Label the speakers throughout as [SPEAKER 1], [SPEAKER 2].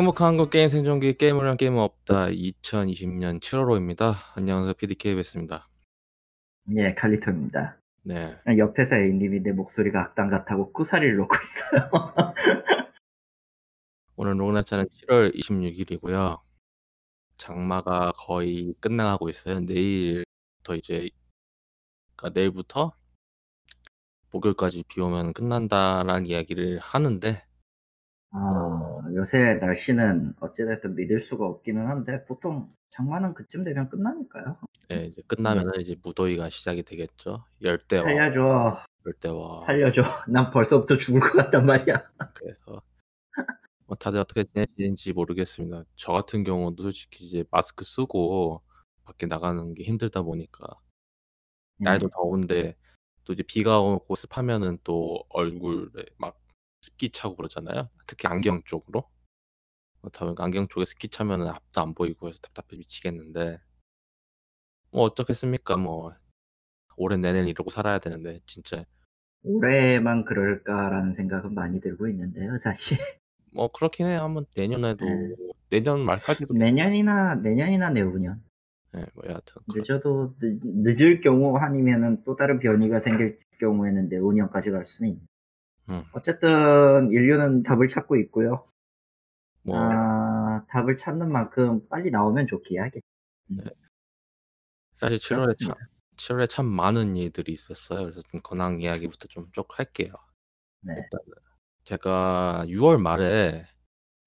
[SPEAKER 1] 행복한 한국 게임 생존기 게임을 한 게임은 없다. 2020년 7월호입니다. 안녕하세요. PDK 베스입니다.
[SPEAKER 2] 예, 칼리토입니다.
[SPEAKER 1] 네.
[SPEAKER 2] 아, 옆에서 A님이 내 목소리가 악당 같다고 쿠사리를 놓고 있어요.
[SPEAKER 1] 오늘 로그날짜는 7월 26일이고요. 장마가 거의 끝나가고 있어요. 내일부터 이제 그러니까 내일부터 목요일까지 비 오면 끝난다라는 이야기를 하는데
[SPEAKER 2] 어, 요새 날씨는 어찌됐든 믿을 수가 없기는 한데 보통 장마는 그쯤 되면 끝나니까요.
[SPEAKER 1] 네, 이제 끝나면은 이제 무더위가 시작이 되겠죠. 열대와
[SPEAKER 2] 살려줘,
[SPEAKER 1] 열대와
[SPEAKER 2] 살려줘. 난 벌써부터 죽을 것 같단 말이야.
[SPEAKER 1] 그래서 뭐 다들 어떻게 지내시는지 모르겠습니다. 저 같은 경우도 솔직히 이제 마스크 쓰고 밖에 나가는 게 힘들다 보니까 날도
[SPEAKER 2] 음,
[SPEAKER 1] 더운데 또 이제 비가 오고 습하면은 또 얼굴에 막 습기 차고 그러잖아요. 특히 안경 쪽으로. 그렇다 보니까 안경 쪽에 습기 차면은 앞도 안 보이고 해서 답답해 미치겠는데 뭐 어쩌겠습니까? 뭐 올해 내내는 이러고 살아야 되는데 진짜
[SPEAKER 2] 올해만 그럴까라는 생각은 많이 들고 있는데요, 사실.
[SPEAKER 1] 뭐 그렇긴 해요. 한번 내년에도
[SPEAKER 2] 네.
[SPEAKER 1] 내년 말까지도
[SPEAKER 2] 내년이나 내년이나 내후년.
[SPEAKER 1] 네, 뭐 여하튼
[SPEAKER 2] 늦어도 늦, 늦을 경우 아니면은 또 다른 변이가 생길 경우에는 내후년까지 갈 수는 있네.
[SPEAKER 1] 음,
[SPEAKER 2] 어쨌든 인류는 답을 찾고 있고요.
[SPEAKER 1] 뭐
[SPEAKER 2] 아, 답을 찾는 만큼 빨리 나오면 좋기야 하겠지. 음,
[SPEAKER 1] 네. 사실 7월에 참
[SPEAKER 2] 그렇습니다.
[SPEAKER 1] 7월에 참 많은 일들이 있었어요. 그래서 좀 근황 이야기부터 좀 쭉 할게요.
[SPEAKER 2] 네.
[SPEAKER 1] 일단은 제가 6월 말에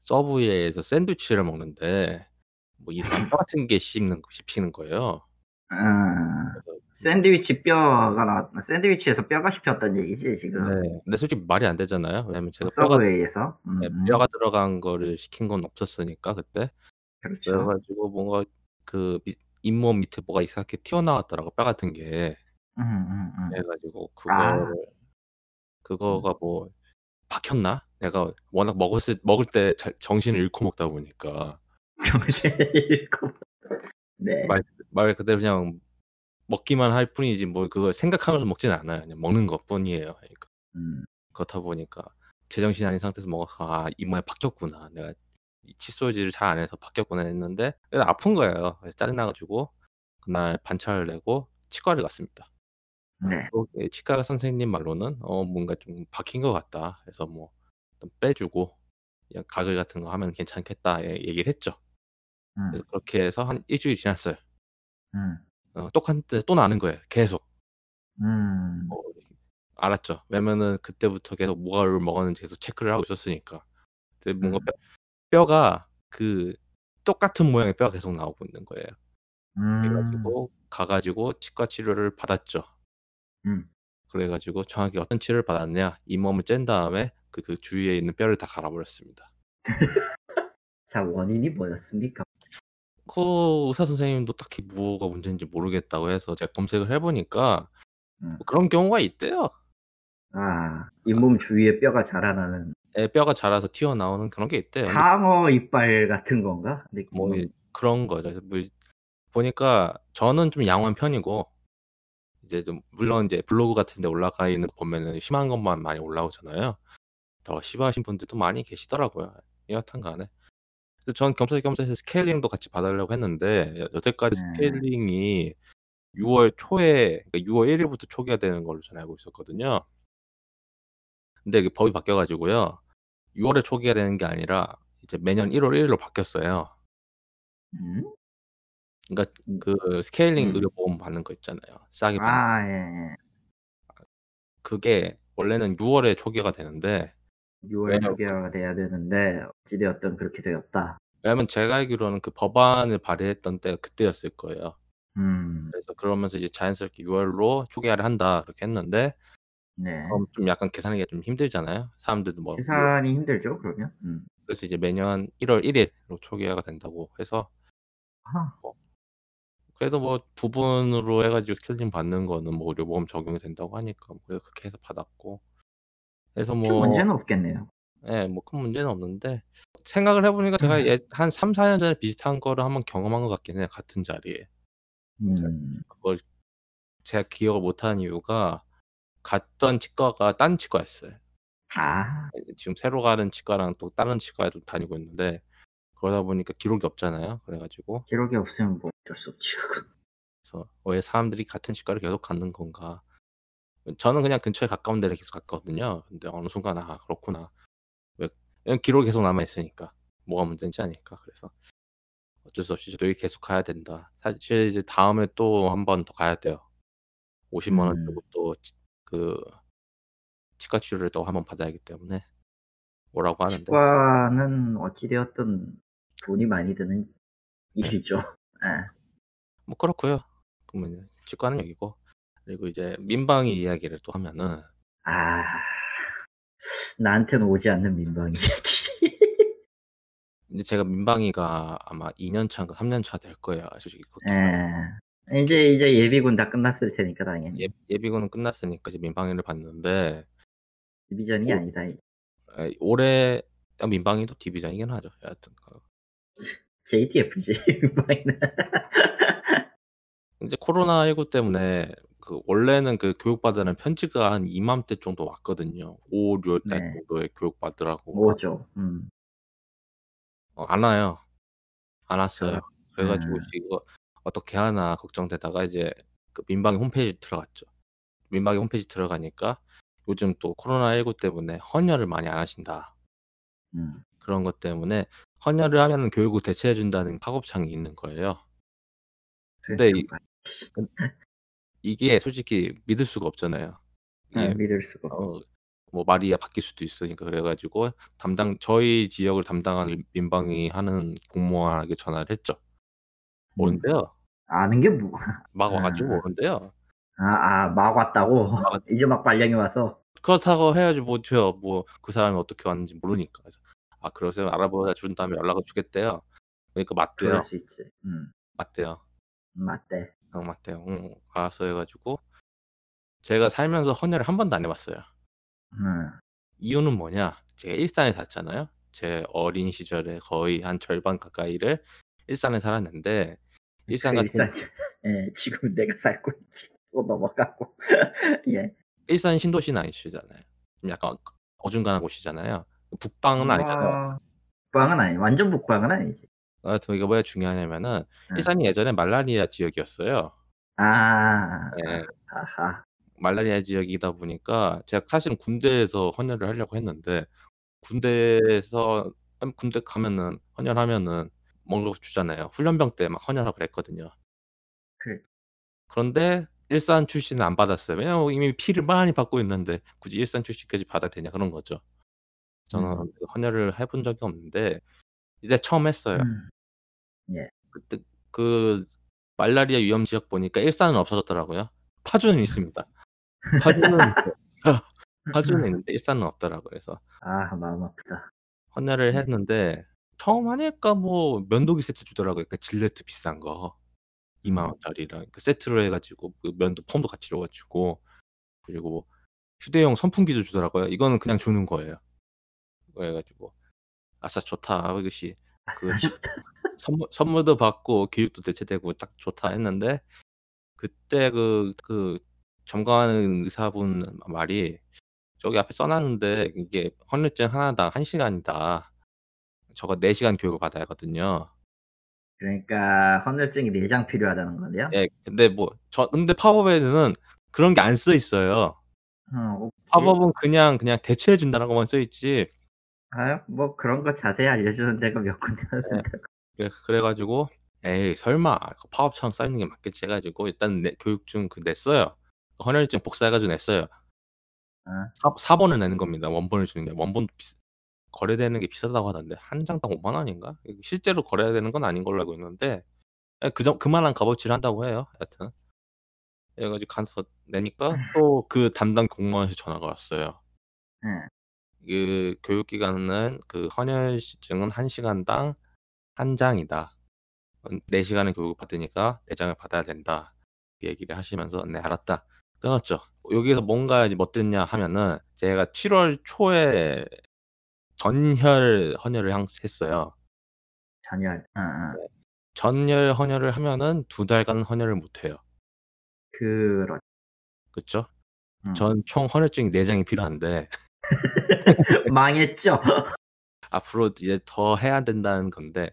[SPEAKER 1] 서브웨이에서 샌드위치를 먹는데 뭐 이상한 뼈 같은 게 씹는 씹히는 거예요.
[SPEAKER 2] 아, 샌드위치 뼈가 나, 샌드위치에서 뼈가 씹혔다는 얘기지 지금.
[SPEAKER 1] 네. 근데 솔직히 말이 안 되잖아요. 왜냐면 제가 뼈가
[SPEAKER 2] 서브웨이에서. 음,
[SPEAKER 1] 네,
[SPEAKER 2] 음,
[SPEAKER 1] 뼈가 들어간 거를 시킨 건 없었으니까 그때.
[SPEAKER 2] 그렇죠.
[SPEAKER 1] 그래가지고 뭔가 그 밑- 잇몸 밑에 뭐가 이상하게 튀어나왔더라고 뼈 같은 게.
[SPEAKER 2] 음, 음, 음.
[SPEAKER 1] 그래가지고
[SPEAKER 2] 아,
[SPEAKER 1] 그거를 그거가 뭐 박혔나? 내가 워낙 먹었을 먹을 때 잘- 정신을 잃고 먹다 보니까
[SPEAKER 2] 정신을 잃고. 네.
[SPEAKER 1] 말, 말 그대로 그냥 먹기만 할 뿐이지 뭐 그걸 생각하면서 먹지는 않아요. 그냥 먹는 것 뿐이에요. 그러니까
[SPEAKER 2] 음,
[SPEAKER 1] 그렇다 보니까 제정신이 아닌 상태에서 먹어서 아 이마에 박혔구나. 내가 이 칫솔질을 잘 안 해서 박혔구나 했는데 아픈 거예요. 그래서 짜증나가지고 그날 반차를 내고 치과를 갔습니다.
[SPEAKER 2] 네.
[SPEAKER 1] 또 예, 치과 선생님 말로는 어 뭔가 좀 박힌 것 같다. 그래서 뭐좀 빼주고 그냥 가글 같은 거 하면 괜찮겠다 예, 얘기를 했죠.
[SPEAKER 2] 음,
[SPEAKER 1] 그래서 그렇게 해서 한 일주일 지났어요.
[SPEAKER 2] 음,
[SPEAKER 1] 어, 똑같은데 또 나는 거예요. 계속.
[SPEAKER 2] 음,
[SPEAKER 1] 어, 알았죠. 왜냐면은 그때부터 계속 뭐를 먹었는지 계속 체크를 하고 있었으니까. 근데 뭔가
[SPEAKER 2] 음,
[SPEAKER 1] 뼈, 뼈가 그 똑같은 모양의 뼈가 계속 나오고 있는 거예요.
[SPEAKER 2] 음,
[SPEAKER 1] 그래가지고 가가지고 치과 치료를 받았죠.
[SPEAKER 2] 음.
[SPEAKER 1] 그래가지고 정확히 어떤 치료를 받았냐? 잇몸을 짠 다음에 그, 그 주위에 있는 뼈를 다 갈아버렸습니다.
[SPEAKER 2] 자, 원인이 뭐였습니까?
[SPEAKER 1] 그 의사 선생님도 딱히 뭐가 문제인지 모르겠다고 해서 제가 검색을 해보니까
[SPEAKER 2] 음.
[SPEAKER 1] 뭐 그런 경우가 있대요.
[SPEAKER 2] 아, 잇몸 주위에 뼈가 자라나는
[SPEAKER 1] 애 뼈가 자라서 튀어나오는 그런 게 있대요.
[SPEAKER 2] 상어 이빨 같은 건가?
[SPEAKER 1] 뭐
[SPEAKER 2] 느낌은.
[SPEAKER 1] 그런 거죠. 뭐 보니까 저는 좀 양호한 편이고 이제 좀 물론 이제 블로그 같은 데 올라가 있는 거 보면은 심한 것만 많이 올라오잖아요. 더 심하신 분들도 많이 계시더라고요. 여하튼 간에. 그래서 전 겸사겸사 스케일링도 같이 받으려고 했는데 여- 여태까지
[SPEAKER 2] 네.
[SPEAKER 1] 스케일링이 6월 초에 그러니까 6월 1일부터 초기화 되는 걸로 전 알고 있었거든요. 근데 이게 법이 바뀌어 가지고요. 6월에 초기화 되는 게 아니라 이제 매년 1월 1일로 바뀌었어요.
[SPEAKER 2] 음?
[SPEAKER 1] 그러니까
[SPEAKER 2] 음.
[SPEAKER 1] 그 스케일링
[SPEAKER 2] 음.
[SPEAKER 1] 의료보험 받는 거 있잖아요. 싸게 받는.
[SPEAKER 2] 아, 예, 예.
[SPEAKER 1] 그게 원래는 6월에 초기화가 되는데
[SPEAKER 2] 6월
[SPEAKER 1] 왜냐면
[SPEAKER 2] 초기화가 돼야 되는데 어찌되었든 그렇게 되었다.
[SPEAKER 1] 왜냐면 제가 알기로는 그 법안을 발의했던 때가 그때였을 거예요.
[SPEAKER 2] 음,
[SPEAKER 1] 그래서 그러면서 이제 자연스럽게 6월로 초기화를 한다 그렇게 했는데
[SPEAKER 2] 네.
[SPEAKER 1] 그럼 좀 약간 계산하기가 좀 힘들잖아요. 사람들도 뭐
[SPEAKER 2] 계산이 힘들죠, 그러면? 음.
[SPEAKER 1] 그래서 이제 매년 1월 1일로 초기화가 된다고 해서
[SPEAKER 2] 아,
[SPEAKER 1] 뭐 그래도 뭐 부분으로 해가지고 스케일링 받는 거는 뭐 의료보험 적용이 된다고 하니까 뭐 그래서 그렇게 해서 받았고 그래서 큰뭐
[SPEAKER 2] 문제는 없겠네요.
[SPEAKER 1] 예, 뭐큰 문제는 없는데 생각을 해보니까 제가 예, 한 3, 4년 전에 비슷한 거를 한번 경험한 것 같긴 해요. 같은 자리에.
[SPEAKER 2] 음,
[SPEAKER 1] 그걸 제가 기억을 못하는 이유가 갔던 치과가 딴 치과였어요.
[SPEAKER 2] 아,
[SPEAKER 1] 지금 새로 가는 치과랑 또 다른 치과에도 다니고 있는데 그러다 보니까 기록이 없잖아요. 그래 가지고
[SPEAKER 2] 기록이 없으면 뭐 어쩔 수 없지.
[SPEAKER 1] 그래서 '왜 사람들이 같은 치과를 계속 가는 건가?' 저는 그냥 근처에 가까운 데를 계속 갔거든요. 근데 어느 순간 '아 그렇구나.' 왜 기록이 계속 남아 있으니까. 뭐가 문제인지 아니까. 그래서 어쩔 수 없이 저도 여기 계속 가야 된다. 사실 이제 다음에 또 한 번 더 가야 돼요. 500,000원
[SPEAKER 2] 음.
[SPEAKER 1] 주고 또치그 치과 치료를 또 한 번 받아야 하기 때문에 오라고 하는데
[SPEAKER 2] 치과는 어찌 되었든 돈이 많이 드는
[SPEAKER 1] 네.
[SPEAKER 2] 일이죠. 예.
[SPEAKER 1] 뭐 그렇고요. 그러면 치과는 여기고 그리고 이제 민방위 이야기를 또 하면은
[SPEAKER 2] 아. 나한테는 오지 않는 민방위 얘기.
[SPEAKER 1] 이제 제가 민방위가 아마 2년 차인가 3년 차 될 거예요. 솔직히 그렇게
[SPEAKER 2] 예. 이제 이제 예비군 다 끝났을 테니까 당연히.
[SPEAKER 1] 예 예비군은 끝났으니까 이제 민방위를 받는데
[SPEAKER 2] 디비전이
[SPEAKER 1] 올
[SPEAKER 2] 아니다 이제.
[SPEAKER 1] 예 올해 아 민방위도 디비전이긴 하죠. 여하튼 그
[SPEAKER 2] JTF지 민방위는.
[SPEAKER 1] 이제 코로나 19 때문에 그 원래는 그 교육받으라는 편지가 한 이맘때 정도 왔거든요. 5, 6 월 달
[SPEAKER 2] 네.
[SPEAKER 1] 정도에 교육받으라고 막
[SPEAKER 2] 오죠. 음.
[SPEAKER 1] 어 안 와요. 안 왔어요. 그래 가지고
[SPEAKER 2] 음.
[SPEAKER 1] 이거 어떻게 하나 걱정되다가 이제 그 민방위 홈페이지 들어갔죠. 민방위 홈페이지 들어가니까 요즘 또 코로나19 때문에 헌혈을 많이 안 하신다.
[SPEAKER 2] 음.
[SPEAKER 1] 그런 것 때문에 헌혈을 하면은 교육을 대체해 준다는 팝업창이 있는 거예요. 근데 이
[SPEAKER 2] 그러니까
[SPEAKER 1] 근 이게 솔직히 믿을 수가 없잖아요.
[SPEAKER 2] 예
[SPEAKER 1] 이게
[SPEAKER 2] 믿을 수가
[SPEAKER 1] 없어뭐 말이 바뀔 수도 있으니까 그래 가지고 담당 저희 지역을 담당하는 민방위 하는 공무원에게 전화를 했죠.
[SPEAKER 2] 음.
[SPEAKER 1] 오는데요.
[SPEAKER 2] 아는 게 뭐
[SPEAKER 1] 막 와 가지고
[SPEAKER 2] 아.
[SPEAKER 1] 오는데요.
[SPEAKER 2] 아 아 막 왔다고?
[SPEAKER 1] 막왔
[SPEAKER 2] 이제 막 발령이 와서?
[SPEAKER 1] 그렇다고 해야지 뭐 제가 뭐 그 사람이 어떻게 왔는지 모르니까. 그래서 "아 그러세요?" 알아보아 준 다음에 연락을 주겠대요. 그러니까
[SPEAKER 2] 그럴
[SPEAKER 1] 맞대요.
[SPEAKER 2] 수 있지. 음.
[SPEAKER 1] 맞대요.
[SPEAKER 2] 맞대.
[SPEAKER 1] 어 맞대요. 응 알았어 해 가지고 제가 살면서 헌혈을 한 번도 안 해 봤어요.
[SPEAKER 2] 음.
[SPEAKER 1] 이유는 뭐냐? 제가 일산에 살잖아요. 제 어린 시절에 거의 한 절반 가까이를 일산에 살았는데 일산
[SPEAKER 2] 그
[SPEAKER 1] 같은
[SPEAKER 2] 일산 지예 지금은 내가 살고 있지. 또 넘어가고. 예.
[SPEAKER 1] 일산 신도시는 아니시잖아요. 좀 약간 어중간한 곳이잖아요. 북방은 아니잖아요.
[SPEAKER 2] 뭐 북방은 아니 완전 북방은 아니지.
[SPEAKER 1] 여하튼 이게 왜 중요하냐면은
[SPEAKER 2] 예.
[SPEAKER 1] 일산이 예전에 말라리아 지역이었어요.
[SPEAKER 2] 아.
[SPEAKER 1] 예.
[SPEAKER 2] 아하.
[SPEAKER 1] 말라리아 지역이다 보니까 제가 사실은 군대에서 헌혈을 하려고 했는데 군대에서 한 군대 가면은 헌혈하면은 먹는 거 주잖아요. 훈련병 때 막 헌혈하고 그랬거든요.
[SPEAKER 2] 그래.
[SPEAKER 1] 그런데 일산 출신은 안 받았어요. 왜냐면 이미 피를 많이 받고 있는데 굳이 일산 출신까지 받아야 되냐 그런 거죠. 저는
[SPEAKER 2] 음.
[SPEAKER 1] 헌혈을 해본 적이 없는데 이제 처음 했어요.
[SPEAKER 2] 음. 예.
[SPEAKER 1] 그때 그 말라리아 위험 지역 보니까 일산은 없어졌더라고요. 파주는 있습니다. 파주는. 파주는 있는데 일산은 없더라고요. 그래서
[SPEAKER 2] 아 마음 아프다.
[SPEAKER 1] 헌혈을
[SPEAKER 2] 예.
[SPEAKER 1] 했는데 처음 하니까 뭐 면도기 세트 주더라고요. 그 질레트 비싼 거. 20,000
[SPEAKER 2] 음.
[SPEAKER 1] 원짜리랑 그 세트로 해 가지고 그 면도 폼도 같이 줘 가지고 그리고 휴대용 선풍기도 주더라고요. 이거는 그냥 주는 거예요. 그래 가지고 ' 아싸 좋다. 이것이 그
[SPEAKER 2] 아싸 좋다.
[SPEAKER 1] 선물 선물도 받고 교육도 대체되고 딱 좋다.' 했는데 그때 그 그 점검하는 의사분 말이 "저기 앞에 써 놨는데 이게 헌혈증 하나당 1 시간이다." 저거 4 시간 교육을 받아야 하거든요.
[SPEAKER 2] 그러니까 헌혈증이 4장 필요하다는 거네요?
[SPEAKER 1] 예. 근데 뭐 저 근데 팝업에는 그런 게 안 써 있어요.
[SPEAKER 2] 어 없지.
[SPEAKER 1] 팝업은 그냥, 그냥 대체해 준다라고만 써 있지
[SPEAKER 2] 아유 뭐 그런 거 자세히 알려주는 데가 몇 군데나
[SPEAKER 1] 예.
[SPEAKER 2] 된다고.
[SPEAKER 1] 그래 그래 가지고 '에이 설마 그 팝업처럼 써 있는 게 맞겠지.' 해 가지고 일단 내 교육증 그 냈어요. 헌혈증 복사해 가지고 냈어요.
[SPEAKER 2] 어.
[SPEAKER 1] 사4 번을 내는 겁니다. 원본을 주는 게. 원본도 비싸 거래되는 게 비싸다고 하던데 1 장당 50,000 원인가? 이 실제로 거래되는 건 아닌 걸로 알고 있는데 예그정 그만한 값어치를 한다고 해요 여하튼. 그래 가지고 가서 내니까 또 그 담당 공무원한테 전화가 왔어요.
[SPEAKER 2] 예.
[SPEAKER 1] 그 교육 기간은 그 헌혈증은 1 시간당 1 장이다. 음4 시간을 교육을 받으니까 4 장을 받아야 된다. 그 얘기를 하시면서 "네 알았다." 끊었죠. 여기에서 뭔가 이제 뭐 어땠냐 하면은 제가 7 월 초에 전혈 헌혈을 항 했어요.
[SPEAKER 2] 전혈. 어어.
[SPEAKER 1] 네. 전혈 헌혈을 하면은 2 달간 헌혈을 못 해요.
[SPEAKER 2] 그렇
[SPEAKER 1] 그쵸?
[SPEAKER 2] 음.
[SPEAKER 1] 전 총 헌혈증이 4 장이 필요한데
[SPEAKER 2] 망했죠.
[SPEAKER 1] 앞으로 이제 더 해야 된다는 건데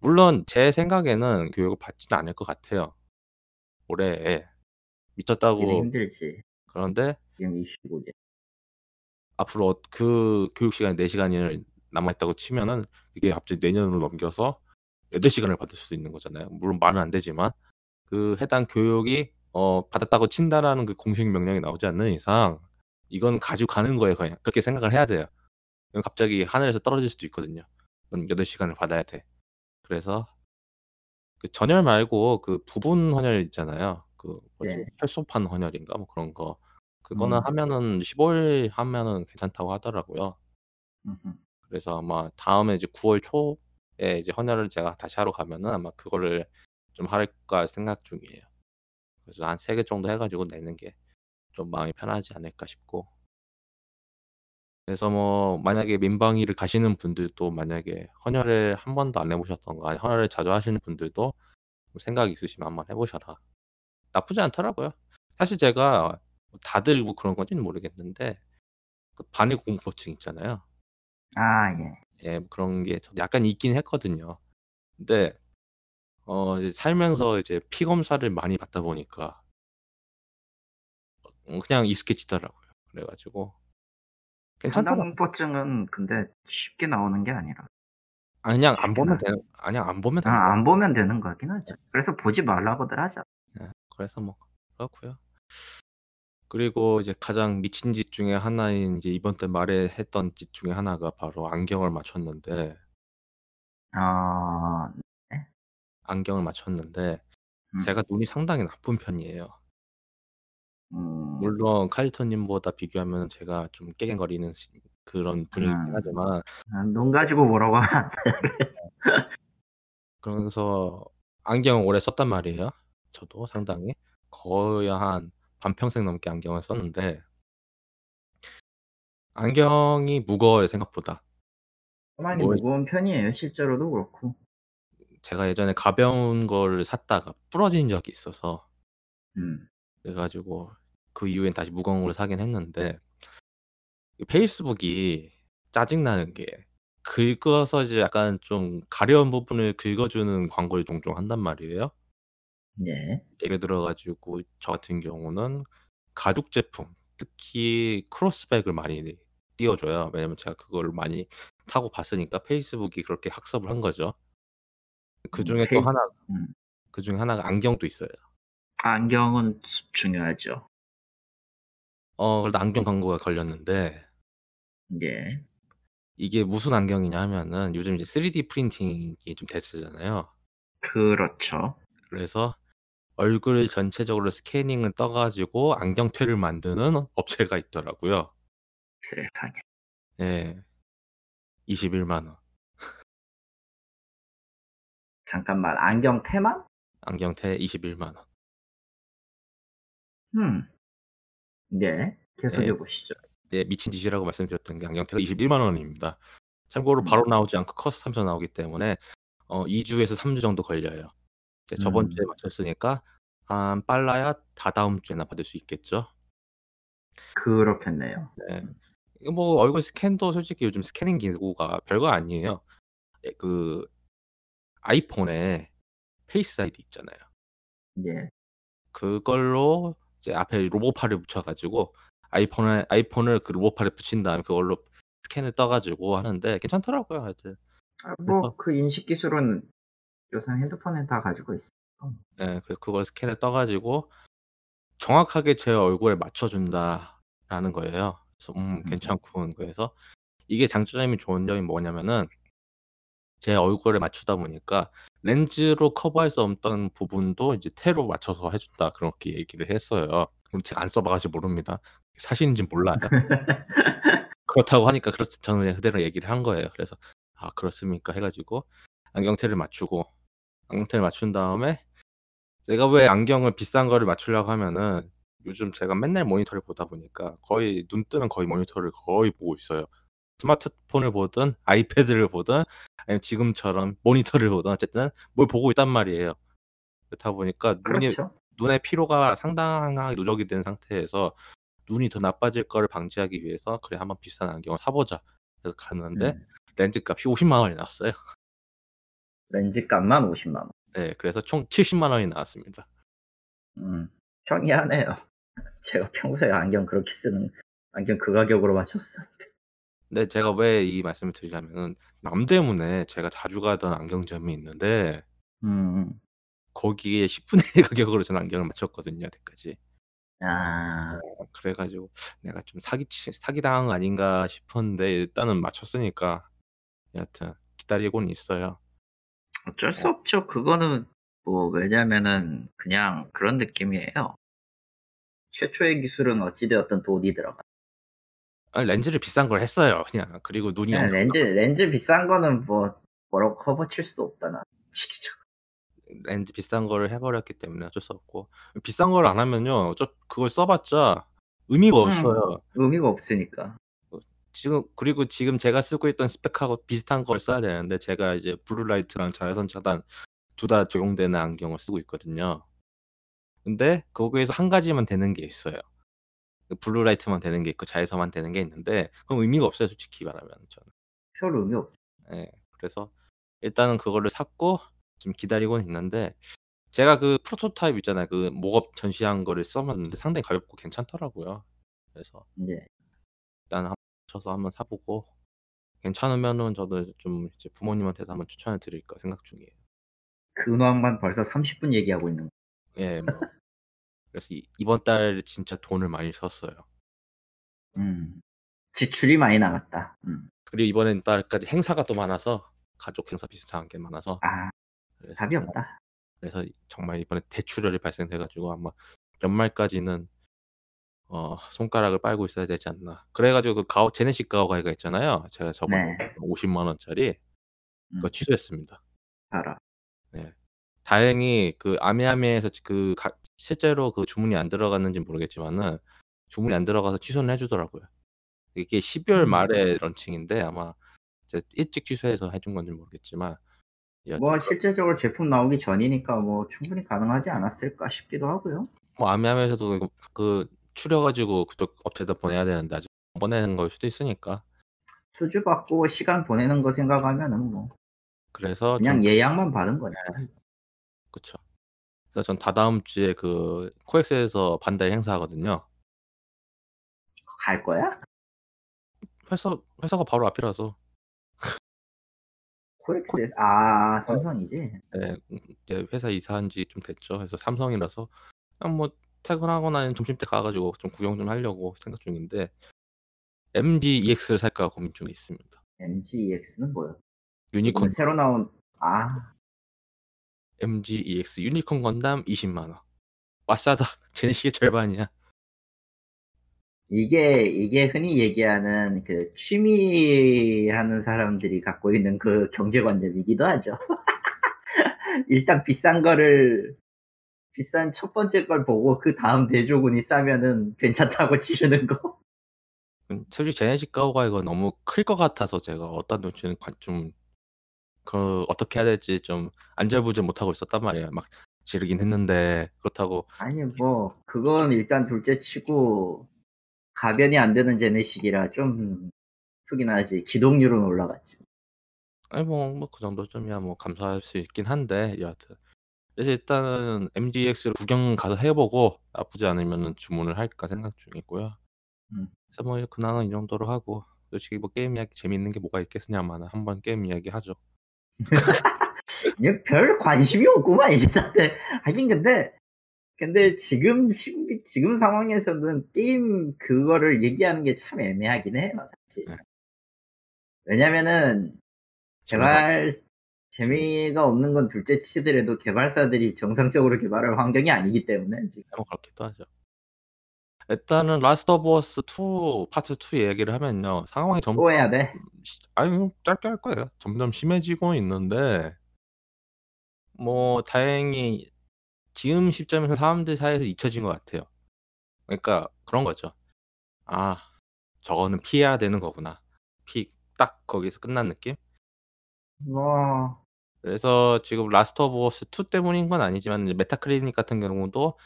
[SPEAKER 1] 물론 제 생각에는 교육을 받지는 않을 것 같아요. 올해에.
[SPEAKER 2] 받기는
[SPEAKER 1] 미쳤다고
[SPEAKER 2] 힘들지.
[SPEAKER 1] 그런데
[SPEAKER 2] 지금 이 시국에.
[SPEAKER 1] 앞으로 어그 교육 시간이 4 시간이 남아 있다고 치면은 이게 갑자기 내년으로 넘겨서 8 시간을 받을 수도 있는 거잖아요. 물론 말은 안 되지만 그 해당 교육이 어 받았다고 친다라는 그 공식 명령이 나오지 않는 이상 이건 가지고 가는 거예요 그냥. 그렇게 생각을 해야 돼요. 갑자기 하늘에서 떨어질 수도 있거든요. "넌 8 시간을 받아야 돼." 그래서 그 전열 말고 그 부분 헌혈 있잖아요. 그 뭐지?
[SPEAKER 2] 네.
[SPEAKER 1] 혈소판 헌혈인가 뭐 그런 거. 그거는
[SPEAKER 2] 음.
[SPEAKER 1] 하면은 15일 하면은 괜찮다고 하더라고요.
[SPEAKER 2] 음음.
[SPEAKER 1] 그래서 아마 다음에 이제 9월 초에 이제 헌혈을 제가 다시 하러 가면은 아마 그거를 좀 할까 생각 중이에요. 그래서 한 3개 정도 해 가지고 내는 게 좀 마음이 편하지 않을까 싶고. 그래서 뭐 만약에 민방위를 가시는 분들도 만약에 헌혈을 한 번도 안 해 보셨던가 아니면 헌혈을 자주 하시는 분들도 생각이 있으시면 한번 해 보셔라. 나쁘지 않더라고요. 사실 제가 다들 뭐 그런 건지는 모르겠는데 그 반의 공포증 있잖아요.
[SPEAKER 2] 아 예.
[SPEAKER 1] 예 그런 게좀 약간 있긴 했거든요. 근데 어 이제 살면서 이제 피 검사를 많이 받다 보니까 어 그냥 익숙해지더라고요. 그래 가지고 괜찮더라고요.
[SPEAKER 2] 상당공포증은 근데 쉽게 나오는 게 아니라
[SPEAKER 1] 아니 그냥 안 보면
[SPEAKER 2] 나
[SPEAKER 1] 되는 아니야 안 보면
[SPEAKER 2] 아
[SPEAKER 1] 되는 거야.
[SPEAKER 2] 안 보면 되는 거긴 하죠. 그래서 보지 말라고들 하죠.
[SPEAKER 1] 예. 그래서 뭐 그렇고요. 그리고 이제 가장 미친 짓 중에 하나인 이제 이번 달 말에 했던 짓 중에 하나가 바로 안경을 맞췄는데
[SPEAKER 2] 아 네.
[SPEAKER 1] 안경을 맞췄는데
[SPEAKER 2] 음.
[SPEAKER 1] 제가 눈이 상당히 나쁜 편이에요.
[SPEAKER 2] 음.
[SPEAKER 1] 물론 카이토 님보다 비교하면 제가 좀 깨갱거리는 시 그런 분이긴
[SPEAKER 2] 음.
[SPEAKER 1] 하지만
[SPEAKER 2] 아 눈 가지고 뭐라고 하면 안 돼.
[SPEAKER 1] 그러면서 안경을 오래 썼단 말이에요. 저도 상당히. 거의 한 반평생 넘게 안경을 썼는데 안경이 무거워요 생각보다.
[SPEAKER 2] 많이
[SPEAKER 1] 뭐
[SPEAKER 2] 무거운 편이에요. 실제로도 그렇고.
[SPEAKER 1] 제가 예전에 가벼운 거를 샀다가 부러진 적이 있어서
[SPEAKER 2] 음.
[SPEAKER 1] 그래 가지고 그 이후엔 다시 걸 사긴 했는데 이 페이스북이 짜증나는 게 긁어서 이제 약간 좀 가려운 부분을 긁어주는 광고를 종종 한단 말이에요.
[SPEAKER 2] 네.
[SPEAKER 1] 예를 들어 가지고 저 같은 경우는 가죽 제품 특히 크로스백을 많이 띄워 줘요. 왜냐면 제가 그거를 많이 타고 봤으니까 페이스북이 그렇게 학습을 한 거죠.
[SPEAKER 2] 음
[SPEAKER 1] 그중에 또
[SPEAKER 2] 페이
[SPEAKER 1] 하나
[SPEAKER 2] 음.
[SPEAKER 1] 그 중에 하나가 안경도 있어요.
[SPEAKER 2] 안경은 수 중요하죠.
[SPEAKER 1] 어 그래도 안경 광고가 걸렸는데
[SPEAKER 2] 예.
[SPEAKER 1] 이게 무슨 안경이냐 하면은 요즘 이제 3D 프린팅이 좀 대세잖아요.
[SPEAKER 2] 그렇죠.
[SPEAKER 1] 그래서 얼굴 전체적으로 스캐닝을 떠 가지고 안경테를 만드는 업체가 있더라고요.
[SPEAKER 2] 세상에.
[SPEAKER 1] 예. 210,000 원.
[SPEAKER 2] 잠깐만 안경테만?
[SPEAKER 1] 안경테 210,000 원.
[SPEAKER 2] 음. 네. 계속해
[SPEAKER 1] 예.
[SPEAKER 2] 보시죠.
[SPEAKER 1] 예 미친 짓이라고 말씀드렸던 게 안경테가 210,000 원입니다. 참고로
[SPEAKER 2] 음.
[SPEAKER 1] 바로 나오지 않고 커스텀해서 나오기 때문에 어 2 주에서 3주 정도 걸려요. 저번 주에
[SPEAKER 2] 음.
[SPEAKER 1] 맞췄으니까 한 빨라야 다다음 주에나 받을 수 있겠죠.
[SPEAKER 2] 그렇겠네요.
[SPEAKER 1] 네.
[SPEAKER 2] 음.
[SPEAKER 1] 뭐 얼굴 스캔도 솔직히 요즘 스캐닝 기구가 별거 아니에요. 예그 아이폰에 Face ID 있잖아요.
[SPEAKER 2] 예.
[SPEAKER 1] 그걸로 이제 앞에 로보팔을 붙여 가지고 아이폰에 아이폰을 그 로보팔에 붙인 다음에 그걸로 스캔을 떠 가지고 하는데 괜찮더라고요 하여튼.
[SPEAKER 2] 아
[SPEAKER 1] 그래서
[SPEAKER 2] 뭐그 인식 기술은 요새는 핸드폰에 다 가지고 있으니까.
[SPEAKER 1] 예 그래서 그걸 스캔을 떠 가지고 정확하게 제 얼굴에 맞춰 준다라는 거예요. 그래서 음
[SPEAKER 2] 음.
[SPEAKER 1] 괜찮군. 그래서 이게 장점이 좋은 점이 뭐냐면은 제 얼굴에 맞추다 보니까 렌즈로 커버할 수 없던 부분도 이제 테로 맞춰서 해 준다 그렇게 얘기를 했어요. 그럼 제가 안 써봐 가지고 모릅니다. 사실인진 몰라요. 그렇다고 하니까 그렇 저는 그냥 그대로 얘기를 한 거예요. 그래서 "아 그렇습니까?" 해 가지고 안경테를 맞추고 안경테를 맞춘 다음에 제가 왜 안경을 비싼 거를 맞추려고 하면은 요즘 제가 맨날 모니터를 보다 보니까 거의 눈 뜨면 거의 모니터를 거의 보고 있어요. 스마트폰을 보든 아이패드를 보든 아니면 지금처럼 모니터를 보든 어쨌든 뭘 보고 있단 말이에요. 그렇다 보니까 눈이
[SPEAKER 2] 그렇죠.
[SPEAKER 1] 눈의 피로가 상당하게 누적이 된 상태에서 눈이 더 나빠질 거를 방지하기 위해서 '그래 한번 비싼 안경을 사 보자.' 그래서 갔는데
[SPEAKER 2] 음.
[SPEAKER 1] 렌즈 값이 50만 원이 나왔어요.
[SPEAKER 2] 렌즈 값만 50만 원.
[SPEAKER 1] 네, 그래서 총 70만 원이 나왔습니다.
[SPEAKER 2] 음, 평이하네요. 제가 평소에 안경 그렇게 쓰는 안경 그 가격으로 맞췄었는데.
[SPEAKER 1] 근데 제가 왜 이 말씀을 드리냐면은 남대문에 제가 자주 가던 안경점이 있는데
[SPEAKER 2] 음.
[SPEAKER 1] 거기에 10분의 1 가격으로 저는 안경을 맞췄거든요, 여태까지.
[SPEAKER 2] 아.
[SPEAKER 1] 어 그래 가지고 '내가 좀 사기치 사기당한 거 아닌가?' 싶었는데 일단은 맞췄으니까 여하튼 기다리고는 있어요.
[SPEAKER 2] 어쩔 수
[SPEAKER 1] 어.
[SPEAKER 2] 없죠. 그거는 뭐 왜냐면은 그냥 그런 느낌이에요. 최초의 기술은 어찌 되었든 돈이 들어가.
[SPEAKER 1] 아니 렌즈를 비싼 걸 했어요, 그냥. 그리고 눈이
[SPEAKER 2] 그냥 렌즈 렌즈 비싼 거는 뭐 뭐라고 커버 칠 수도 없다 난 시기적으로.
[SPEAKER 1] 렌즈 비싼 거를 해 버렸기 때문에 어쩔 수 없고 비싼 걸 안 하면요. 저 그걸 써 봤자 의미가
[SPEAKER 2] 음.
[SPEAKER 1] 없어요.
[SPEAKER 2] 의미가 없으니까.
[SPEAKER 1] 어 지금 그리고 지금 제가 쓰고 있던 스펙하고 비슷한 걸 써야 되는데 제가 이제 blue light랑 자외선 차단 2다 적용되는 안경을 쓰고 있거든요. 근데 거기에서 1 가지만 되는 게 있어요. 그 blue light만 되는 게 있고 자외선만 되는 게 있는데 그건 의미가 없어요, 솔직히 말하면 저는.
[SPEAKER 2] 별 의미 없
[SPEAKER 1] 예. 그래서 일단은 그거를 샀고 지금 기다리고는 있는데 제가 그 프로토타입 있잖아요. 그 목업 전시한 거를 써 봤는데 상당히 가볍고 괜찮더라고요. 그래서
[SPEAKER 2] 네.
[SPEAKER 1] 일단 한 맞춰서 한번 사 보고 괜찮으면은 저도 좀 이제 부모님한테도 한번 추천을 드릴까 생각 중이에요.
[SPEAKER 2] 근황만 벌써 30분 얘기하고 있는
[SPEAKER 1] 예 뭐. 그래서 이 이번 달 진짜 돈을 많이 썼어요.
[SPEAKER 2] 음. 지출이 많이 나갔다. 음.
[SPEAKER 1] 그리고 이번 달까지 행사가 또 많아서 가족 행사 비슷한 게 많아서
[SPEAKER 2] 아.
[SPEAKER 1] 그래서
[SPEAKER 2] 답이 없다.
[SPEAKER 1] 그래서 정말 이번에 대출혈이 발생돼 가지고 아마 연말까지는 어 손가락을 빨고 있어야 되지 않나. 그래 가지고 그 가오 제네시스 가오가이가 있잖아요. 제가 저번에
[SPEAKER 2] 네.
[SPEAKER 1] 50만 원짜리 그거
[SPEAKER 2] 음.
[SPEAKER 1] 취소했습니다.
[SPEAKER 2] 봐라.
[SPEAKER 1] 네. 다행히 그 아미아미에서 지그가 실제로 그 주문이 안 들어갔는지는 모르겠지만은 주문이 안 들어가서 취소는 해 주더라고요. 이게 12월
[SPEAKER 2] 음.
[SPEAKER 1] 말에 런칭인데 아마 일찍 취소해서 해준 건지는 모르겠지만 뭐그
[SPEAKER 2] 실제적으로 제품 나오기 전이니까 뭐 충분히 가능하지 않았을까 싶기도 하고요.
[SPEAKER 1] 뭐 아미아미에서도 그 추려 가지고 그쪽 업체에다 보내야 되는데 아직 못 보내는 걸 수도 있으니까.
[SPEAKER 2] 수주 받고 시간 보내는 거 생각하면은 뭐
[SPEAKER 1] 그래서 좀
[SPEAKER 2] 그냥 예약만 받은 거니까.
[SPEAKER 1] 네. 그쵸. 그래서 전 다다음 주에 그 코엑스에서 반다이 행사하거든요.
[SPEAKER 2] 갈 거야?
[SPEAKER 1] 회사 회사가 바로 앞이라서.
[SPEAKER 2] 코엑스 아
[SPEAKER 1] 어.
[SPEAKER 2] 삼성이지?
[SPEAKER 1] 네. 음 이제 회사 이사한 지 좀 됐죠. 그래서 삼성이라서 그냥 뭐 퇴근하거나 아니면 점심 때 가 가지고 좀 구경 좀 하려고 생각 중인데 MG-EX를 살까 고민 중에 있습니다.
[SPEAKER 2] MG-EX는 뭐야?
[SPEAKER 1] 유니콘
[SPEAKER 2] 새로 나온 아.
[SPEAKER 1] MG-EX 유니콘 건담 200,000 원. 와 싸다. 제네시스의 절반이야.
[SPEAKER 2] 이게 이게 흔히 얘기하는 그 취미 하는 사람들이 갖고 있는 그 경제관념이기도 하죠. 일단 비싼 거를 비싼 첫 번째 걸 보고 그 다음 대조군이 싸면은 괜찮다고 지르는 거.
[SPEAKER 1] 음 솔직히 제네시스 가오가이가 너무 클 것 같아서 제가 놓을지는 관좀 그 어떻게 해야 될지 좀 안절부절 못하고 있었단 말이에요. 막 지르긴 했는데 그렇다고
[SPEAKER 2] 아니 뭐 그건 일단 둘째 치고 가변이 안 되는 제네시스라 좀 크긴 하지. 기동률은 올라갔지.
[SPEAKER 1] 아니 뭐뭐그 정도쯤이야 뭐 감수할 수 있긴 한데 여하튼 그래서 일단은 MG-EX를 구경 가서 해 보고 나쁘지 않으면은 주문을 할까 생각 중이고요.
[SPEAKER 2] 음.
[SPEAKER 1] 그래서 뭐 근황은 이 정도로 하고 솔직히 뭐 게임 이야기 재미있는 게 뭐가 있겠으냐마는 한번 게임 이야기 하죠.
[SPEAKER 2] 별 관심이 없구만 이제 다들. 하긴 근데 근데 지금 시국이 지금 상황에서는 게임 그거를 얘기하는 게 참 애매하긴 해요 사실.
[SPEAKER 1] 네.
[SPEAKER 2] 왜냐면은 개발 재미가 없는 건 둘째 치더라도 개발사들이 정상적으로 개발할 환경이 아니기 때문에 지금.
[SPEAKER 1] 뭐 그렇기도 하죠. 일단은 Last of Us 2 파트 2 얘기를 하면요. 상황이 점점
[SPEAKER 2] 또 해야 돼?
[SPEAKER 1] 시 아니 짧게 할 거예요. 점점 심해지고 있는데 뭐 다행히 지금 시점에서 사람들 사이에서 잊혀진 것 같아요. 그러니까 그런 거죠. '아 저거는 피해야 되는 거구나.' 피 딱 거기서 끝난 느낌?
[SPEAKER 2] 뭐
[SPEAKER 1] 그래서 지금 Last of Us 2 때문인 건 아니지만 이제 Metacritic 같은 경우도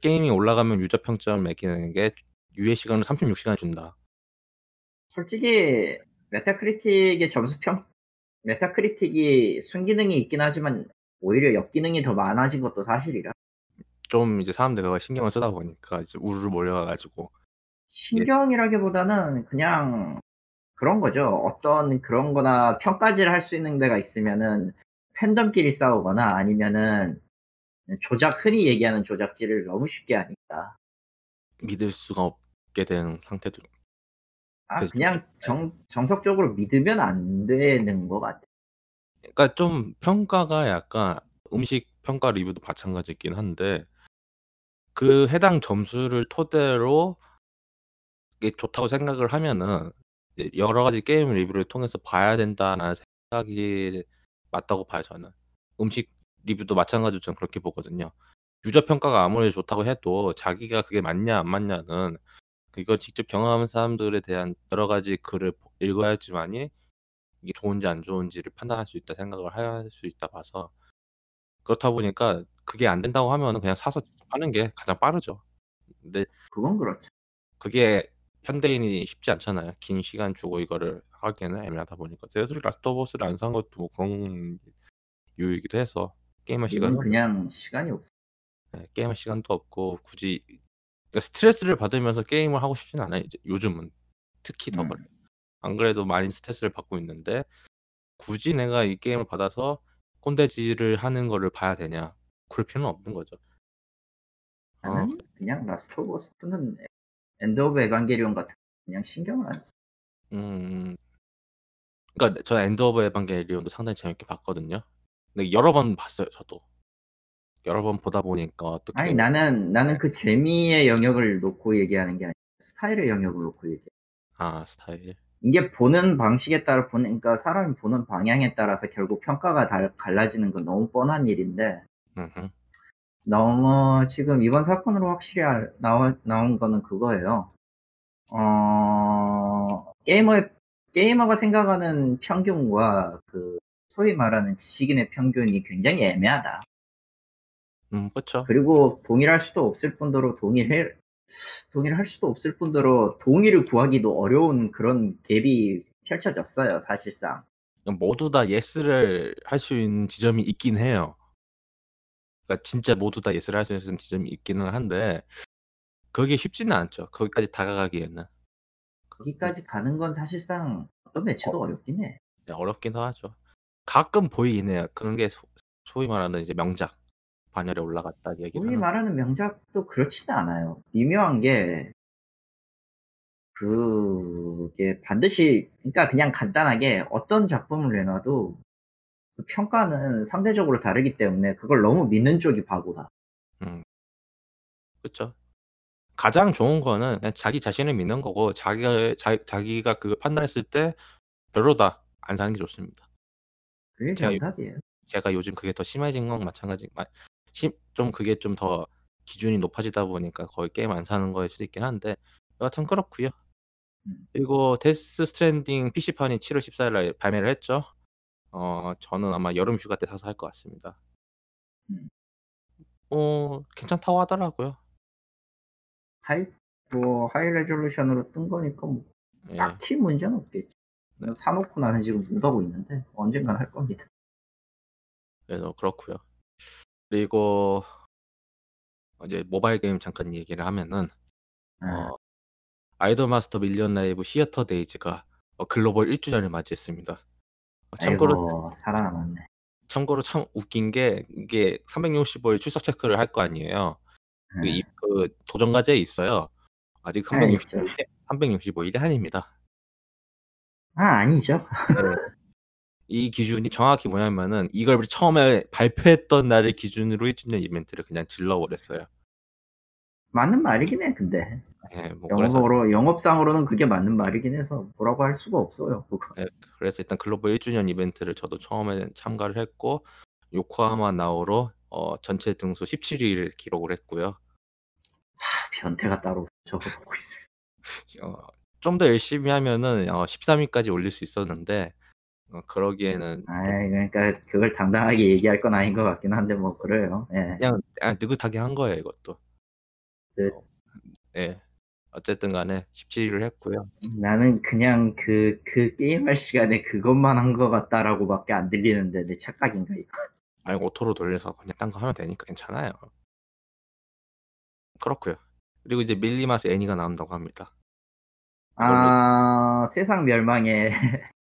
[SPEAKER 1] 게임이 올라가면 유저 평점 매기는 게 유예 시간을 36 시간을 준다.
[SPEAKER 2] 솔직히 Metacritic의 점수 평 Metacritic이 순기능이 있긴 하지만 오히려 역기능이 더 많아진 것도 사실이라.
[SPEAKER 1] 좀 이제 사람들이 그거 신경을 쓰다 보니까 이제 우르르 몰려가 가지고 예.
[SPEAKER 2] 신경이라기보다는 그냥 그런 거죠. 어떤 그런 거나 평가질을 할수 있는 데가 있으면은 팬덤끼리 싸우거나 아니면은 조작 흔히 얘기하는 조작질을 너무 쉽게 하니까.
[SPEAKER 1] 믿을 수가 없게 된 상태도
[SPEAKER 2] 아. 그냥
[SPEAKER 1] 네.
[SPEAKER 2] 정 정석적으로 믿으면 안 되는 것 같아.
[SPEAKER 1] 그러니까 좀 평가가 약간 음식 평가 리뷰도 마찬가지이긴 한데 그 해당 점수를 토대로 좋다고 생각을 하면은 여러 가지 게임 리뷰를 통해서 봐야 된다는 생각이 맞다고 봐요 저는. 음식 리뷰도 마찬가지로 저는 그렇게 보거든요. 유저 평가가 아무리 좋다고 해도 자기가 그게 맞냐 안 맞냐는 그걸 직접 경험한 사람들에 대한 여러 가지 글을 읽어야지만이 이게 좋은지 안 좋은지를 판단할 수 있다 생각을 할 수 있다 봐서 그렇다 보니까 그게 안 된다고 하면은 그냥 사서 하는 게 가장 빠르죠. 근데
[SPEAKER 2] 그건 그렇죠.
[SPEAKER 1] 그게 현대인이 쉽지 않잖아요. 긴 시간 주고 이거를 하기에는 애매하다 보니까. 제가 Last of Us를 안 산 것도 뭐 그런 이유이기도 해서 게임할 없
[SPEAKER 2] 그냥 시간이 없어.
[SPEAKER 1] 네 게임할 시간도 없고 굳이 그러니까 스트레스를 받으면서 게임을 하고 싶지는 않아요 이제 요즘은. 특히 더
[SPEAKER 2] 음.
[SPEAKER 1] 그래요. 안 그래도 많이 스트레스를 받고 있는데 굳이 내가 이 게임을 받아서 꼰대질을 하는 거를 봐야 되냐. 그럴 필요는 없는 거죠. 어.
[SPEAKER 2] 나는 그냥 Last of Us 2는 End of Evangelion 같은 그냥 신경을 안 써.
[SPEAKER 1] 음. 그러니까 저 End of Evangelion도 상당히 재밌게 봤거든요. 근데 여러 번 봤어요 저도. 여러 번 보다 보니까 어떻게
[SPEAKER 2] 아니 나는 나는
[SPEAKER 1] 네.
[SPEAKER 2] 그 재미의 영역을 놓고 얘기하는 게 아니라 스타일의 영역을 놓고 얘기해.
[SPEAKER 1] 아 스타일.
[SPEAKER 2] 이게 보는 방식에 따라 보는 그러니까 사람이 보는 방향에 따라서 결국 평가가 달 갈라지는 건 너무 뻔한 일인데
[SPEAKER 1] 음흠.
[SPEAKER 2] 너무 지금 이번 사건으로 확실히 알 나와 나온 거는 그거예요. 어 게이머의 게이머가 생각하는 평균과 그 소위 말하는 지식인의 평균이 굉장히 애매하다.
[SPEAKER 1] 음 그쵸.
[SPEAKER 2] 그리고 동일할 수도 없을 뿐더러 동일해 동일할 수도 없을 뿐더러 동의를 구하기도 어려운 그런 갭이 펼쳐졌어요 사실상.
[SPEAKER 1] 모두 다 예스를 할 수 있는 지점이 있긴 해요. 그러니까 진짜 모두 다 예스를 할 수 있는 지점이 있기는 한데 그게 쉽지는 않죠. 거기까지 다가가기에는.
[SPEAKER 2] 거기까지 가는 건 사실상 어떤 매체도
[SPEAKER 1] 어.
[SPEAKER 2] 어렵긴 해.
[SPEAKER 1] 네 어렵긴 하죠. 가끔 보이긴 해요. 그런 게 소 소위 말하는 이제 명작 반열에 올라갔다 얘기를
[SPEAKER 2] 소위
[SPEAKER 1] 하는
[SPEAKER 2] 말하는 명작도 그렇지는 않아요. 미묘한 게 그게 반드시 그러니까 그냥 간단하게 어떤 작품을 내놔도 그 평가는 상대적으로 다르기 때문에 그걸 너무 믿는 쪽이 바보다.
[SPEAKER 1] 음. 그쵸. 가장 좋은 거는 그냥 자기 자신을 믿는 거고 자기가 자 자기가 그걸 판단했을 때 '별로다.' 안 사는 게 좋습니다.
[SPEAKER 2] 그게
[SPEAKER 1] 제가 요
[SPEAKER 2] 정답이에요.
[SPEAKER 1] 제가 요즘 그게 더 심해진 건 마찬가지 마 심 좀 그게 좀 더 기준이 높아지다 보니까 거의 게임 안 사는 거일 수도 있긴 한데 여하튼 그렇고요.
[SPEAKER 2] 음.
[SPEAKER 1] 그리고 데스 스트랜딩 PC판이 7월 14일 날 발매를 했죠. 어 저는 아마 여름 휴가 때 사서 할 것 같습니다.
[SPEAKER 2] 음.
[SPEAKER 1] 어 괜찮다고 하더라고요.
[SPEAKER 2] high 뭐 high resolution으로 뜬 거니까 뭐
[SPEAKER 1] 예.
[SPEAKER 2] 딱히 문제는 없겠지.
[SPEAKER 1] 네.
[SPEAKER 2] 사 놓고 나는 지금 못 하고 있는데 언젠간 할 겁니다.
[SPEAKER 1] 그래서 그렇고요. 그리고 이제 모바일 게임 잠깐 얘기를 하면은
[SPEAKER 2] 아.
[SPEAKER 1] 어 아이돌 마스터 밀리언 라이브 시어터 데이즈가 어 글로벌 1 주년을 맞이했습니다. 어 참고로
[SPEAKER 2] 아이고 살아남았네.
[SPEAKER 1] 참고로 참 웃긴 게 이게 365일 출석 체크를 할 거 아니에요. 그이
[SPEAKER 2] 예.
[SPEAKER 1] 그 도전 과제에 있어요. 아직
[SPEAKER 2] 아 있죠.
[SPEAKER 1] 365 일이 365 일이 아닙니다.
[SPEAKER 2] 아 아니죠.
[SPEAKER 1] 네. 이 기준이 정확히 뭐냐면은 이걸 처음에 발표했던 날을 기준으로 1 주년 이벤트를 그냥 질러 버렸어요.
[SPEAKER 2] 맞는 말이긴 해 근데.
[SPEAKER 1] 예뭐 그래서
[SPEAKER 2] 영업으로 영업상으로는 그게 맞는 말이긴 해서 뭐라고 할 수가 없어요 그거.
[SPEAKER 1] 예 그래서 일단 글로벌 1 주년 이벤트를 저도 처음에 참가를 했고 요코하마 나오로 어 전체 등수 17위를 기록을 했고요.
[SPEAKER 2] 하 변태가 따로 저거 보고 있어요.
[SPEAKER 1] 어 좀 더 열심히 하면은 어 13위까지 올릴 수 있었는데 어 그러기에는
[SPEAKER 2] 아이 그러니까 그걸 당당하게 얘기할 건 아닌 것 같긴 한데 뭐 그래요. 예.
[SPEAKER 1] 그냥 아 느긋하게 한 거예요 이것도.
[SPEAKER 2] 그
[SPEAKER 1] 어 예. 어쨌든 간에 17위를 했고요.
[SPEAKER 2] 나는 그냥 그, 그 게임할 시간에 그것만 한 것 같다라고 밖에 안 들리는데 내 착각인가 이거.
[SPEAKER 1] 아니 auto로 돌려서 그냥 딴 거 하면 되니까 괜찮아요. 그렇고요. 그리고 이제 밀리마스 애니가 나온다고 합니다.
[SPEAKER 2] 아 세상 멸망의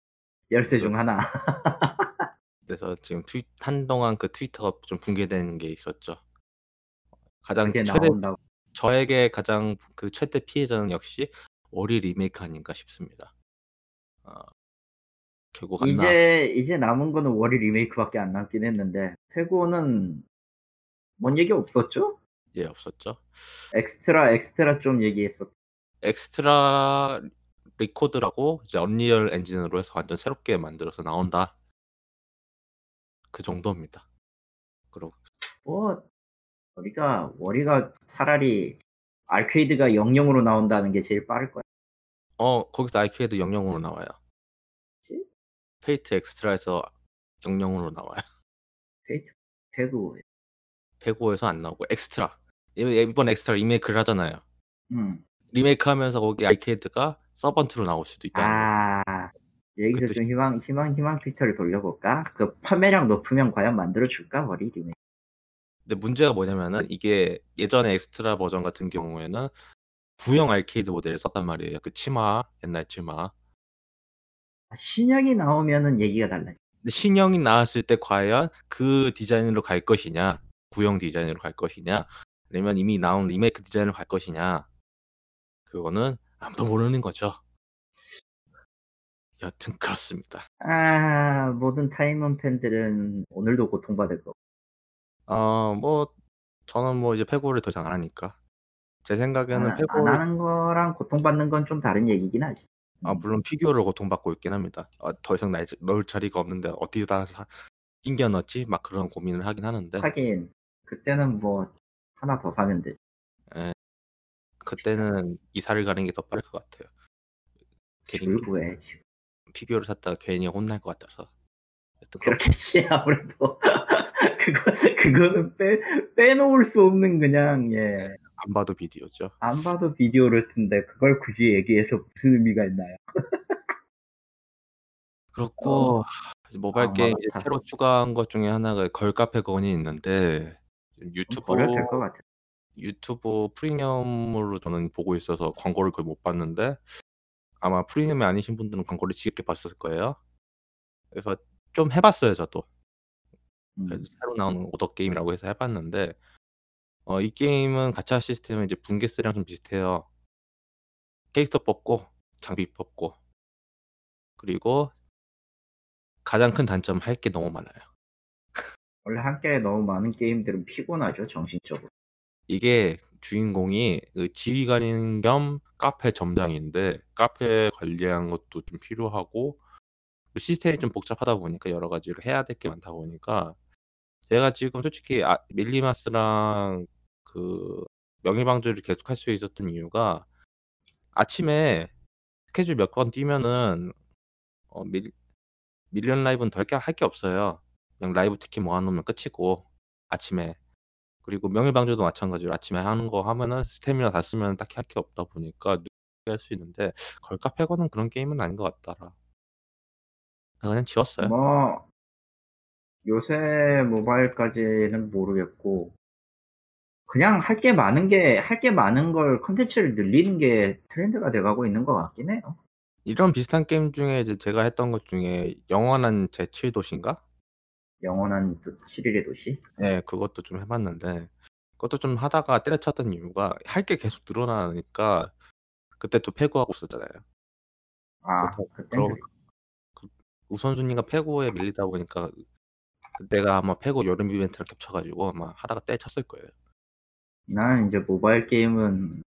[SPEAKER 2] 열쇠. 중 하나.
[SPEAKER 1] 그래서 지금 트윗 한동안 그 트위터가 좀 붕괴되는 게 있었죠. 가장 최대
[SPEAKER 2] 나온다고.
[SPEAKER 1] 저에게 가장 그 최대 피해자는 역시 월희 리메이크 아닌가 싶습니다. 어, 결국 안 나.
[SPEAKER 2] 이제 이제 남은 거는 월희 리메이크밖에 안 남긴 했는데 페고는 뭔 얘기 없었죠?
[SPEAKER 1] 예 없었죠.
[SPEAKER 2] 엑스트라 엑스트라 좀 얘기했었.
[SPEAKER 1] 엑스트라 리코드라고 이제 언리얼 엔진으로 해서 완전 새롭게 만들어서 나온다. 그 정도입니다. 그리고
[SPEAKER 2] 뭐 월희가 월희가 차라리 아케이드가 00으로 나온다는 게 제일 빠를 거야.
[SPEAKER 1] 어 거기서 아이케이드 00으로 나와요.
[SPEAKER 2] 그치?
[SPEAKER 1] 페이트 엑스트라에서 00으로 나와요.
[SPEAKER 2] 페이트 페고.
[SPEAKER 1] 105에서 안 나오고 엑스트라 이- 이번 엑스트라 리메이크를 하잖아요.
[SPEAKER 2] 음.
[SPEAKER 1] 리메이크하면서 거기 아이케이드가 서번트로 나올 수도 있다는 거.
[SPEAKER 2] 아 여기서 그좀 희망 희망 희망 피터를 돌려볼까? 그 판매량 높으면 과연 만들어 줄까 월이 리메이크.
[SPEAKER 1] 근데 문제가 뭐냐면은 이게 예전에 엑스트라 버전 같은 경우에는 구형 아르퀘이드 모델을 썼단 말이에요. 그 치마 옛날 치마.
[SPEAKER 2] 신형이 나오면은 얘기가 달라지.
[SPEAKER 1] 근데 신형이 나왔을 때 과연 그 디자인으로 갈 것이냐, 구형 디자인으로 갈 것이냐, 아니면 이미 나온 리메이크 디자인으로 갈 것이냐, 그거는 아무도 모르는 거죠. 여튼 그렇습니다.
[SPEAKER 2] 아 모든 타입문 팬들은 오늘도 고통받을 거.
[SPEAKER 1] 어, 뭐 저는 뭐 이제 페고를 더 잘 안 하니까 제 생각에는
[SPEAKER 2] 안, 안
[SPEAKER 1] 페고를
[SPEAKER 2] 하는 거랑 고통받는 건 좀 다른 얘기긴 하지.
[SPEAKER 1] 아 물론 피규어를 고통받고 있긴 합니다. 아, 더 이상 날, 넣을 자리가 없는데 어디다 사, 끼겨 넣지? 막 그런 고민을 하긴 하는데
[SPEAKER 2] 하긴 그때는 뭐 하나 더 사면 되지.
[SPEAKER 1] 그때는 이사를 가는 게 더 빠를 것 같아요.
[SPEAKER 2] 집을 구해 지금.
[SPEAKER 1] 피규어를 샀다가 괜히 혼날 것 같아서. 그렇-
[SPEAKER 2] 그렇겠지 아무래도 그거 그거는 빼 빼놓을 수 없는 그냥 예.
[SPEAKER 1] 안 봐도 비디오죠.
[SPEAKER 2] 안 봐도 비디오를 텐데 그걸 굳이 얘기해서 무슨 의미가 있나요?
[SPEAKER 1] 그렇고 이제 모바일
[SPEAKER 2] 아,
[SPEAKER 1] 게임. 새로 추가한 것 중에 하나가 걸카페 건이 있는데
[SPEAKER 2] 것 같아.
[SPEAKER 1] 유튜브 프리미엄으로 저는 보고 있어서 광고를 거의 못 봤는데 아마 프리미엄이 아니신 분들은 광고를 지겹게 봤을 거예요. 그래서 좀 해봤어요 저도.
[SPEAKER 2] 음.
[SPEAKER 1] 새로 나오는 오더 게임이라고 해서 해봤는데 어, 이 게임은 가챠 시스템은 이제 분계스랑 좀 비슷해요. 캐릭터 뽑고 장비 뽑고 그리고 가장 큰 단점 할 게 너무 많아요.
[SPEAKER 2] 원래 한께 너무 많은 게임들은 피곤하죠 정신적으로.
[SPEAKER 1] 이게 주인공이 그 지휘관인 겸 카페 점장인데 카페 관리하는 것도 좀 필요하고 그 시스템이 좀 복잡하다 보니까 여러 가지를 해야 될 게 많다 보니까 제가 지금 솔직히 아, 밀리마스랑 그 명예방주를 계속 할 수 있었던 이유가 아침에 스케줄 몇번 뛰면은 어, 밀, 밀리언 라이브는 더할게 없어요. 그냥 라이브 티켓 모아놓으면 끝이고 아침에 그리고 명예방주도 마찬가지로 아침에 하는 거 하면은 스태미나 다 쓰면 딱히 할 게 없다 보니까 늦게 할 수 있는데 걸카페거는 그런 게임은 아닌 것 같더라. 그냥 지웠어요.
[SPEAKER 2] 뭐 요새 모바일까지는 모르겠고 그냥 할 게 많은 게 할 게 많은 걸 컨텐츠를 늘리는 게 트렌드가 돼가고 있는 것 같긴 해요.
[SPEAKER 1] 이런 비슷한 게임 중에 이제 제가 했던 것 중에 영원한 제7도시인가?
[SPEAKER 2] 영원한 7일의 도시.
[SPEAKER 1] 네, 그것도 좀 해봤는데 그것도 좀 하다가 때려쳤던 이유가 할 게 계속 늘어나니까 그때 또 패구하고 있었잖아요.
[SPEAKER 2] 아 그때
[SPEAKER 1] 그 우선순위가 패구에 밀리다 보니까 그때가 아마 패구 여름 이벤트랑 겹쳐가지고 아마 하다가 때쳤을 거예요.
[SPEAKER 2] 난 이제 모바일 게임은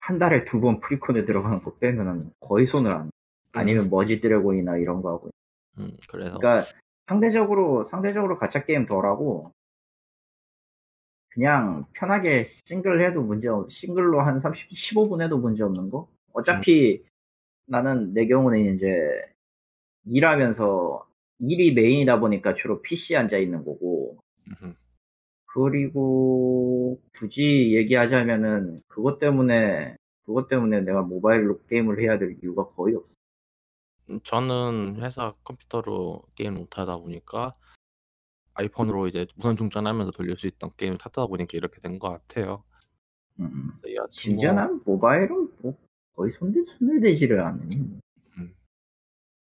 [SPEAKER 2] 한 달에 두 번 프리콘에 들어가는 거 빼면은 거의 손을 안. 아니면 머지 드래곤이나 이런 거 하고.
[SPEAKER 1] 음, 그래서
[SPEAKER 2] 그러니까 상대적으로 상대적으로 가챠 게임 덜하고 그냥 편하게 싱글 해도 문제 없. 싱글로 한 30, 15분 해도 문제 없는 거. 어차피 나는 내 경우는 이제 일하면서 일이 메인이다 보니까 주로 PC 앉아 있는 거고
[SPEAKER 1] 음,
[SPEAKER 2] 그리고 굳이 얘기하자면은 그것 때문에 그것 때문에 내가 모바일로 게임을 해야 될 이유가 거의 없어.
[SPEAKER 1] 음 저는 회사 컴퓨터로 게임 못 하다 보니까 아이폰으로 이제 무선 충전하면서 돌릴 수 있던 게임을 타다 보니까 이렇게 된 것 같아요.
[SPEAKER 2] 음.
[SPEAKER 1] 네 여하튼
[SPEAKER 2] 심지어 뭐난 모바일은 뭐 거의 손대 손을 대지를 않으니.
[SPEAKER 1] 음.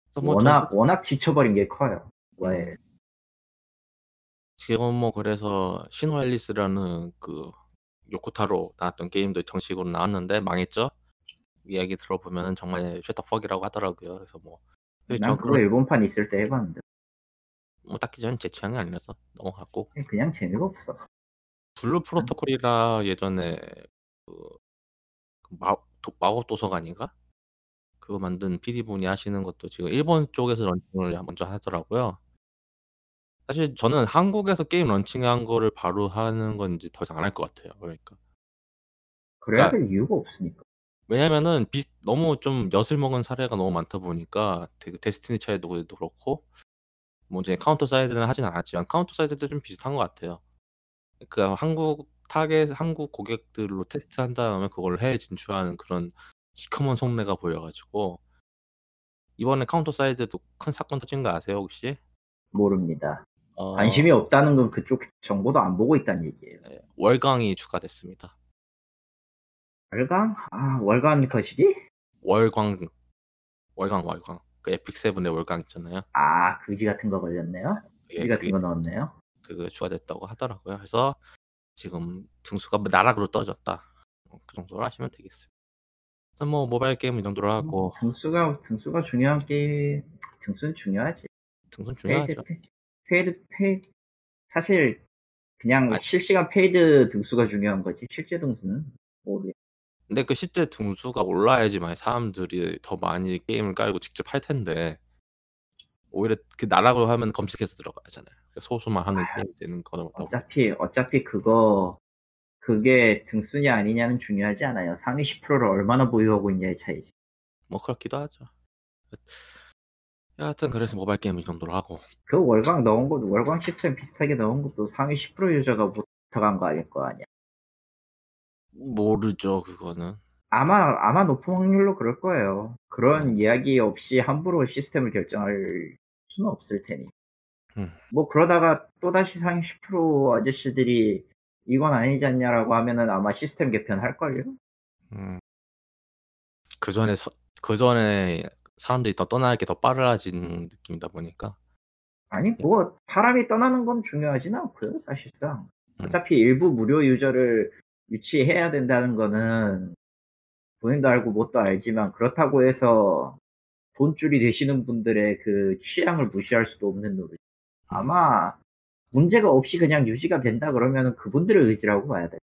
[SPEAKER 1] 그래서 뭐전
[SPEAKER 2] 워낙 워낙 지쳐버린 게 커요.
[SPEAKER 1] 음.
[SPEAKER 2] 모바일.
[SPEAKER 1] 지금 뭐 그래서 신호 앨리스라는 그 요코타로 나왔던 게임도 정식으로 나왔는데 망했죠. 이야기 들어보면은 정말 셔터 퍽이라고 하더라고요. 그래서 뭐 근데 난저
[SPEAKER 2] 그거
[SPEAKER 1] 그런
[SPEAKER 2] 일본판 있을 때 해봤는데
[SPEAKER 1] 뭐 딱히 저는 제 취향이 아니라서 넘어갔고
[SPEAKER 2] 그냥 재미가 없어.
[SPEAKER 1] 블루 프로토콜이라 예전에 그, 그 마, 도, 마법 도서관인가? 그거 만든 PD 분이 하시는 것도 지금 일본 쪽에서 런칭을 먼저 하더라고요. 사실 저는 한국에서 게임 런칭한 거를 바로 하는 건 이제 더 이상 안 할 것 같아요. 그러니까.
[SPEAKER 2] 그래야
[SPEAKER 1] 그러니까
[SPEAKER 2] 될 이유가 없으니까.
[SPEAKER 1] 왜냐면은 비, 너무 좀 엿을 먹은 사례가 너무 많다 보니까 데, 데스티니 차일드도 그렇고 뭐 이제 카운터 사이드는 하진 않았지만 카운터 사이드도 좀 비슷한 것 같아요. 그 한국 타겟 한국 고객들로 테스트한 다음에 그걸 해외 진출하는 그런 시커먼 속내가 보여가지고 이번에 카운터 사이드도 큰 사건 터진 거 아세요 혹시?
[SPEAKER 2] 모릅니다.
[SPEAKER 1] 어,
[SPEAKER 2] 관심이 없다는 건 그쪽 정보도 안 보고 있다는 얘기예요.
[SPEAKER 1] 네, 월강이 추가됐습니다.
[SPEAKER 2] 월강? 아 월강 거시기?
[SPEAKER 1] 월광 월광 월광 그 에픽 세븐의 월광 있잖아요.
[SPEAKER 2] 아 그지 같은 거 걸렸네요.
[SPEAKER 1] 예,
[SPEAKER 2] 그지 같은 거 넣었네요.
[SPEAKER 1] 그거 추가됐다고 하더라고요. 그래서 지금 등수가 뭐 나락으로 떨어졌다. 어, 그 정도로 하시면 되겠어요. 그래서 뭐 모바일 게임 이 정도로 하고
[SPEAKER 2] 음, 등수가 등수가 중요한 게임 등수는 중요하지.
[SPEAKER 1] 등수는 중요하죠.
[SPEAKER 2] 페- 페이드 페이 사실 그냥
[SPEAKER 1] 아.
[SPEAKER 2] 실시간 페이드 등수가 중요한 거지 실제 등수는 모르겠.
[SPEAKER 1] 근데 그 실제 등수가 올라야지만 사람들이 더 많이 게임을 깔고 직접 할 텐데 오히려 그 나락으로 하면 검색해서 들어가잖아요. 소수만 하는
[SPEAKER 2] 아,
[SPEAKER 1] 게임이 되는 거다
[SPEAKER 2] 어차피 어차피 그거 그게 등수냐 아니냐는 중요하지 않아요. 상위 10%를 얼마나 보유하고 있냐의 차이지.
[SPEAKER 1] 뭐 그렇기도 하죠. 여하튼 그래서 모바일 게임 이 정도로 하고
[SPEAKER 2] 그 월광 넣은 것도 월광 시스템 비슷하게 넣은 것도 상위 10% 유저가 붙어간 거 아닐 거 아니야.
[SPEAKER 1] 모르죠 그거는.
[SPEAKER 2] 아마 아마 높은 확률로 그럴 거예요. 그런 이야기 없이 함부로 시스템을 결정할 수는 없을 테니.
[SPEAKER 1] 음.
[SPEAKER 2] 뭐 그러다가 또 다시 상위 10% 아저씨들이 이건 아니지 않냐라고 하면은 아마 시스템 개편할 걸요.
[SPEAKER 1] 음. 그 전에 그 전에 사람들이 더 떠나는 게더 빨라진 느낌이다 보니까
[SPEAKER 2] 아니 뭐 사람이 떠나는 건 중요하진 않고요 사실상.
[SPEAKER 1] 음.
[SPEAKER 2] 어차피 일부 무료 유저를 유치해야 된다는 거는 본인도 알고 뭣도 알지만 그렇다고 해서 돈줄이 되시는 분들의 그 취향을 무시할 수도 없는 노릇. 아마 문제가 없이 그냥 유지가 된다 그러면 그분들의 의지라고 봐야 돼.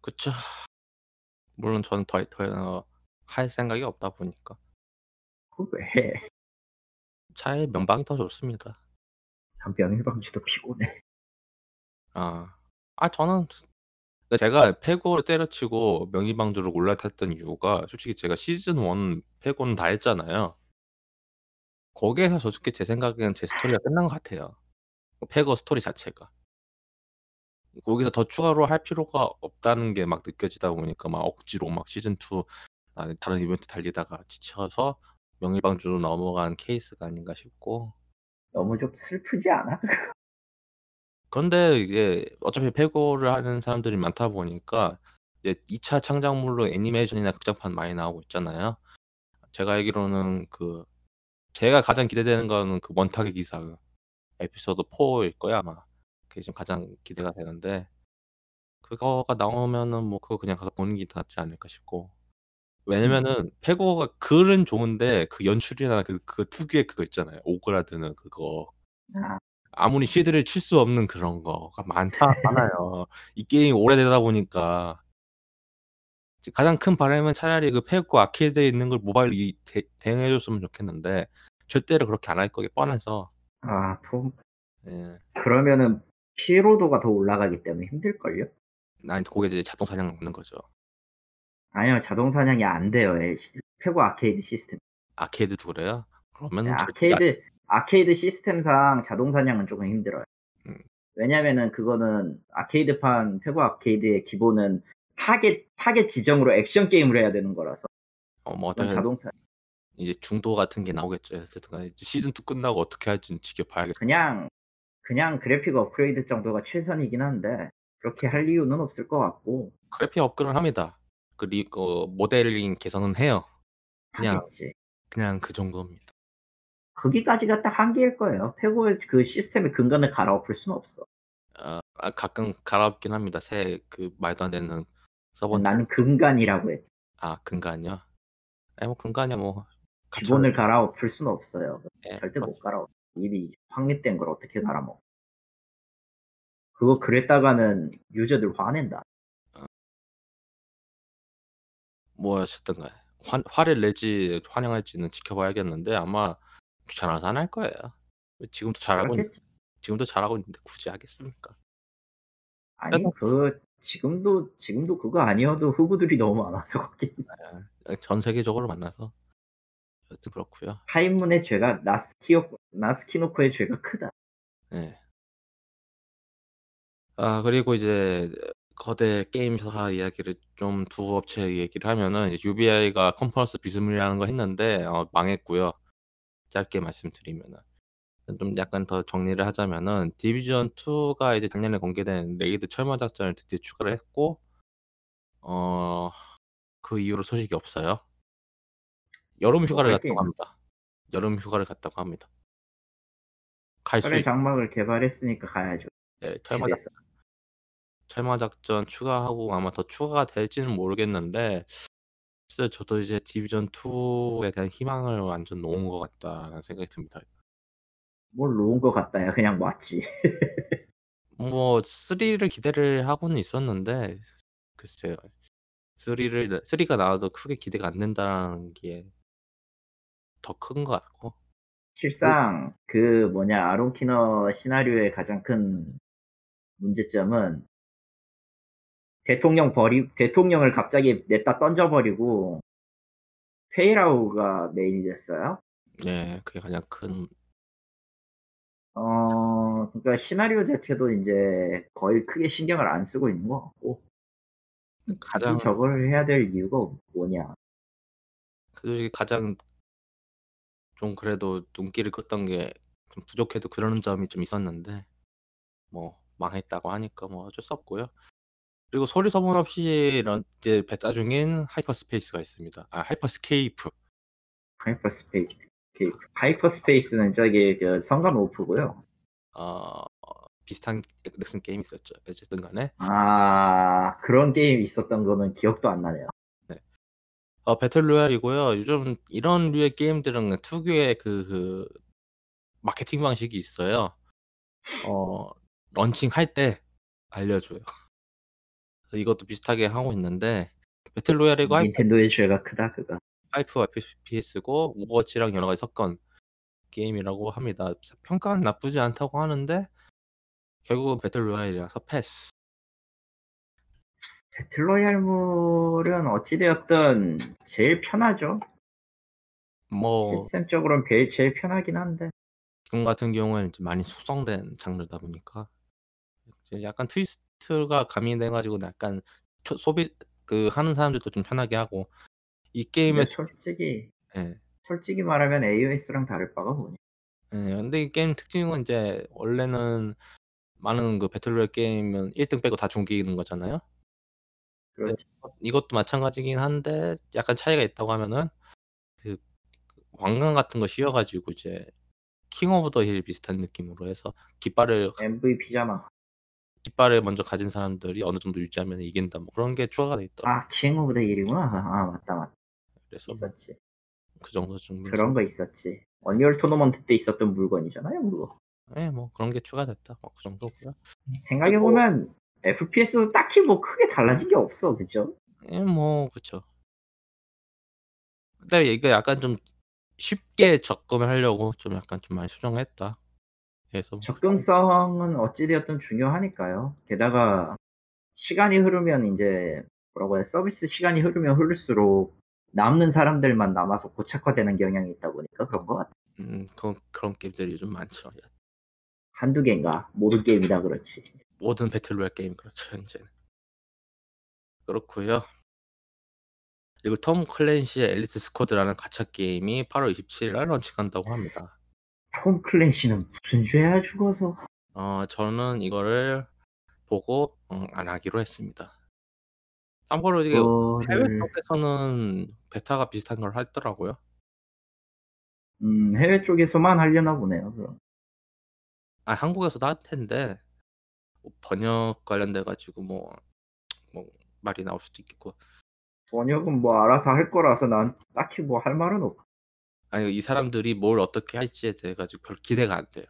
[SPEAKER 1] 그쵸. 물론 저는 더, 더, 할 생각이 없다 보니까.
[SPEAKER 2] 그 왜?
[SPEAKER 1] 차라리 명방이 더 좋습니다.
[SPEAKER 2] 병일방주도 피곤해.
[SPEAKER 1] 아, 아 저는 그러니까 제가 패고를 때려치고 명의방주를 올라탔던 이유가 솔직히 제가 시즌 1 패고는 다 했잖아요. 거기에서 솔직히 제 생각에는 제 스토리가 끝난 것 같아요. 페고 스토리 자체가. 거기서 더 추가로 할 필요가 없다는 게 막 느껴지다 보니까 막 억지로 막 시즌 2 아, 다른 이벤트 달리다가 지쳐서 명일방주로 넘어간 케이스가 아닌가 싶고.
[SPEAKER 2] 너무 좀 슬프지 않아?
[SPEAKER 1] 그런데 이게 어차피 페고를 하는 사람들이 많다 보니까 이제 2차 창작물로 애니메이션이나 극장판 많이 나오고 있잖아요. 제가 알기로는 그 제가 가장 기대되는 거는 그 원탁의 기사 에피소드 4일 거야 아마. 그게 지금 가장 기대가 되는데 그거가 나오면은 뭐 그거 그냥 가서 보는 게더 낫지 않을까 싶고. 왜냐면은 패고가 글은 좋은데 그 연출이나 그, 그 특유의 그거 있잖아요. 오그라드는 그거.
[SPEAKER 2] 아,
[SPEAKER 1] 아무리 시드를 칠 수 없는 그런 거가 많다 많아요. 이 게임이 오래되다 보니까 가장 큰 바람은 차라리 그 패고 아케이드에 있는 걸 모바일로 이 대, 대응해 줬으면 좋겠는데 절대로 그렇게 안 할 거기 뻔해서
[SPEAKER 2] 아, 뭐,
[SPEAKER 1] 예.
[SPEAKER 2] 그러면은 피로도가 더 올라가기 때문에 힘들걸요?
[SPEAKER 1] 난 그게 이제 자동 사냥 없는 거죠.
[SPEAKER 2] 아니요, 자동 사냥이 안 돼요. 페고 아케이드 시스템.
[SPEAKER 1] 아케이드도 그래요? 그러면은
[SPEAKER 2] 네, 아케이드 아케이드 시스템상 자동 사냥은 조금 힘들어요. 왜냐면은 그거는 아케이드판 페고 아케이드의 기본은 타겟 타겟 지정으로 액션 게임을 해야 되는 거라서
[SPEAKER 1] 어뭐
[SPEAKER 2] 그건
[SPEAKER 1] 어떻게
[SPEAKER 2] 자동차
[SPEAKER 1] 이제 중도 같은 게 나오겠죠. 어쨌든 시즌 2 끝나고 어떻게 할지는 지켜봐야겠.
[SPEAKER 2] 그냥 그냥 그래픽 업그레이드 정도가 최선이긴 한데 그렇게 할 이유는 없을 것 같고
[SPEAKER 1] 그래픽 업그레이드는 합니다. 그리고 모델링 개선은 해요. 그냥
[SPEAKER 2] 하겠지.
[SPEAKER 1] 그냥 그 정도입니다.
[SPEAKER 2] 거기까지가 딱 한계일 거예요. 페고의 그 시스템의 근간을 갈아엎을 수는 없어.
[SPEAKER 1] 어, 아, 가끔 갈아엎긴 합니다. 새 그 말도 안 되는 서버.
[SPEAKER 2] 나는 근간이라고 해.
[SPEAKER 1] 아 근간이요? 아니 뭐 근간이야 뭐.
[SPEAKER 2] 기본을 갈아엎을 수는 없어요.
[SPEAKER 1] 예,
[SPEAKER 2] 절대 못 갈아엎. 이미 확립된 걸 어떻게 갈아먹어? 그거 그랬다가는 유저들 화낸다.
[SPEAKER 1] 뭐였었던가요? 화, 화를 내지 환영할지는 지켜봐야겠는데 아마 귀찮아서 안 할 거예요. 지금도 잘하고 있,
[SPEAKER 2] 그렇겠지.
[SPEAKER 1] 지금도 잘하고 있는데 굳이 하겠습니까?
[SPEAKER 2] 아니
[SPEAKER 1] 그래서-
[SPEAKER 2] 그 지금도 지금도 그거 아니어도 흑우들이 너무 많아서 거기
[SPEAKER 1] 예, 전 세계적으로 만나서 여튼 그렇고요.
[SPEAKER 2] 타임문의 죄가 나스키오 나스키노코의 죄가 크다.
[SPEAKER 1] 예. 아 그리고 이제 거대 게임사 이야기를 좀 두 업체 얘기를 하면은 이제 UBI가 컨퍼런스 비스무리하는 거 했는데 어, 망했고요. 짧게 말씀드리면은 좀 약간 더 정리를 하자면은 디비전 2가 이제 작년에 공개된 raid 철마 작전을 드디어 추가를 했고 어 그 이후로 소식이 없어요. 여름 휴가를
[SPEAKER 2] 할
[SPEAKER 1] 갔다고. 합니다. 여름 휴가를 갔다고 합니다. 갈수
[SPEAKER 2] 철의
[SPEAKER 1] 있...
[SPEAKER 2] 장막을 개발했으니까 가야죠.
[SPEAKER 1] 네, 철마 작
[SPEAKER 2] 집에서.
[SPEAKER 1] 철마 작전 추가하고 아마 더 추가가 될지는 모르겠는데 진짜 저도 이제 디비전 2에 대한 희망을 완전 놓은 것 같다는 생각이 듭니다.
[SPEAKER 2] 뭘 놓은 것 같다야 그냥 왔지.
[SPEAKER 1] 뭐 3를 기대를 하고는 있었는데 글쎄요. 3를 3가 나와도 크게 기대가 안 된다는 게 더 큰 것 같고
[SPEAKER 2] 실상 그 뭐냐 아론키너 시나리오의 가장 큰 문제점은 대통령 버리 대통령을 갑자기 냈다 던져버리고 페이라우가 메인이 됐어요.
[SPEAKER 1] 네, 그게 가장 큰
[SPEAKER 2] 어 그러니까 시나리오 자체도 이제 거의 크게 신경을 안 쓰고 있는 것 같고
[SPEAKER 1] 가장
[SPEAKER 2] 저걸 해야 될 이유가 뭐냐?
[SPEAKER 1] 그 중에 가장 좀 그래도 눈길을 끌었던 게 좀 부족해도 그러는 점이 좀 있었는데 뭐 망했다고 하니까 뭐 어쩔 수 없고요. 그리고 소리 소문 없이 런 이제 베타 중인 하이퍼스페이스가 있습니다. 아 하이퍼스케이프.
[SPEAKER 2] 하이퍼스페이스 하이퍼스페이스는 저기 그 성간 오프고요.
[SPEAKER 1] 어 비슷한 넥슨 게임이 있었죠. 어쨌든 간에
[SPEAKER 2] 아 그런 게임 있었던 거는 기억도 안 나네요.
[SPEAKER 1] 어 battle royale이고요. 요즘 이런 류의 게임들은 특유의 그 그 마케팅 방식이 있어요. 어 런칭할 때 알려줘요. 이것도 비슷하게 하고 있는데 battle royale이고 하이퍼
[SPEAKER 2] 닌텐도의 죄가 크다 그거.
[SPEAKER 1] 하이퍼 FPS고 오버워치랑 여러 가지 섞은 게임이라고 합니다. 평가는 나쁘지 않다고 하는데 결국은 battle royale이라서 패스.
[SPEAKER 2] battle royale물은 어찌되었든 제일 편하죠.
[SPEAKER 1] 뭐
[SPEAKER 2] 시스템적으로는 제일, 제일 편하긴 한데
[SPEAKER 1] 지금 같은 경우에는 좀 많이 숙성된 장르다 보니까 약간 twist가 가미돼 가지고 약간 초- 소비 그 하는 사람들도 좀 편하게 하고 이 게임의
[SPEAKER 2] 솔직히
[SPEAKER 1] 예.
[SPEAKER 2] 솔직히 말하면 AOS랑 다를 바가 뭐냐.
[SPEAKER 1] 예. 근데 이 게임 특징은 이제 원래는 많은 그 battle royale 게임은 1등 빼고 다 죽이는 거잖아요.
[SPEAKER 2] 그렇죠.
[SPEAKER 1] 이것도 마찬가지긴 한데 약간 차이가 있다고 하면은 그 왕관 같은 거 씌워 가지고 이제 king of the hill 비슷한 느낌으로 해서 깃발을
[SPEAKER 2] MVP잖아.
[SPEAKER 1] 깃발을 먼저 가진 사람들이 어느 정도 유지하면 이긴다 뭐 그런 게 추가가 돼 있더라고요.
[SPEAKER 2] 아, king of the hill이구나. 아, 맞다, 맞다.
[SPEAKER 1] 그래서 뭐
[SPEAKER 2] 있었지.
[SPEAKER 1] 그 정도 좀
[SPEAKER 2] 그런 거 있었지. 언리얼 토너먼트 때 있었던 물건이잖아요, 그거.
[SPEAKER 1] 예, 뭐 그런 게 추가됐다. 뭐 그 정도고요.
[SPEAKER 2] 생각해 보면 FPS도 딱히 뭐 크게 달라진 게 없어, 그죠?
[SPEAKER 1] 예, 뭐 그쵸. 근데 이게 약간 좀 쉽게 접근을 하려고 좀 약간 좀 많이 수정했다. 뭐
[SPEAKER 2] 접근성은 어찌되었든 중요하니까요. 게다가 시간이 흐르면 이제 뭐라고 해야 서비스 시간이 흐르면 흐를수록 남는 사람들만 남아서 고착화되는 경향이 있다 보니까 그런 것 같아요.
[SPEAKER 1] 음, 그, 그런 게임들이 좀 많죠.
[SPEAKER 2] 한두 개인가? 모든 게임이 다 그렇지.
[SPEAKER 1] 모든 배틀로얄 게임 그렇죠 현재는. 그렇고요. 그리고 톰 클랜시의 엘리트 스쿼드라는 가챠 게임이 8월 27일 날 런칭한다고 합니다.
[SPEAKER 2] 톰 클랜시는 무슨 죄야 죽어서.
[SPEAKER 1] 어 저는 이거를 보고 음, 안 하기로 했습니다. 참고로 이게 해외
[SPEAKER 2] 그거를
[SPEAKER 1] 쪽에서는 베타가 비슷한 걸 하더라고요.
[SPEAKER 2] 음, 해외 쪽에서만 하려나 보네요. 그럼.
[SPEAKER 1] 아 한국에서도 할 텐데 뭐 번역 관련돼 가지고 뭐, 뭐 말이 나올 수도 있겠고
[SPEAKER 2] 번역은 뭐 알아서 할 거라서 난 딱히 뭐 할 말은 없고.
[SPEAKER 1] 아니 이 사람들이 뭘 어떻게 할지에 대해 가지고 별 기대가 안 돼요.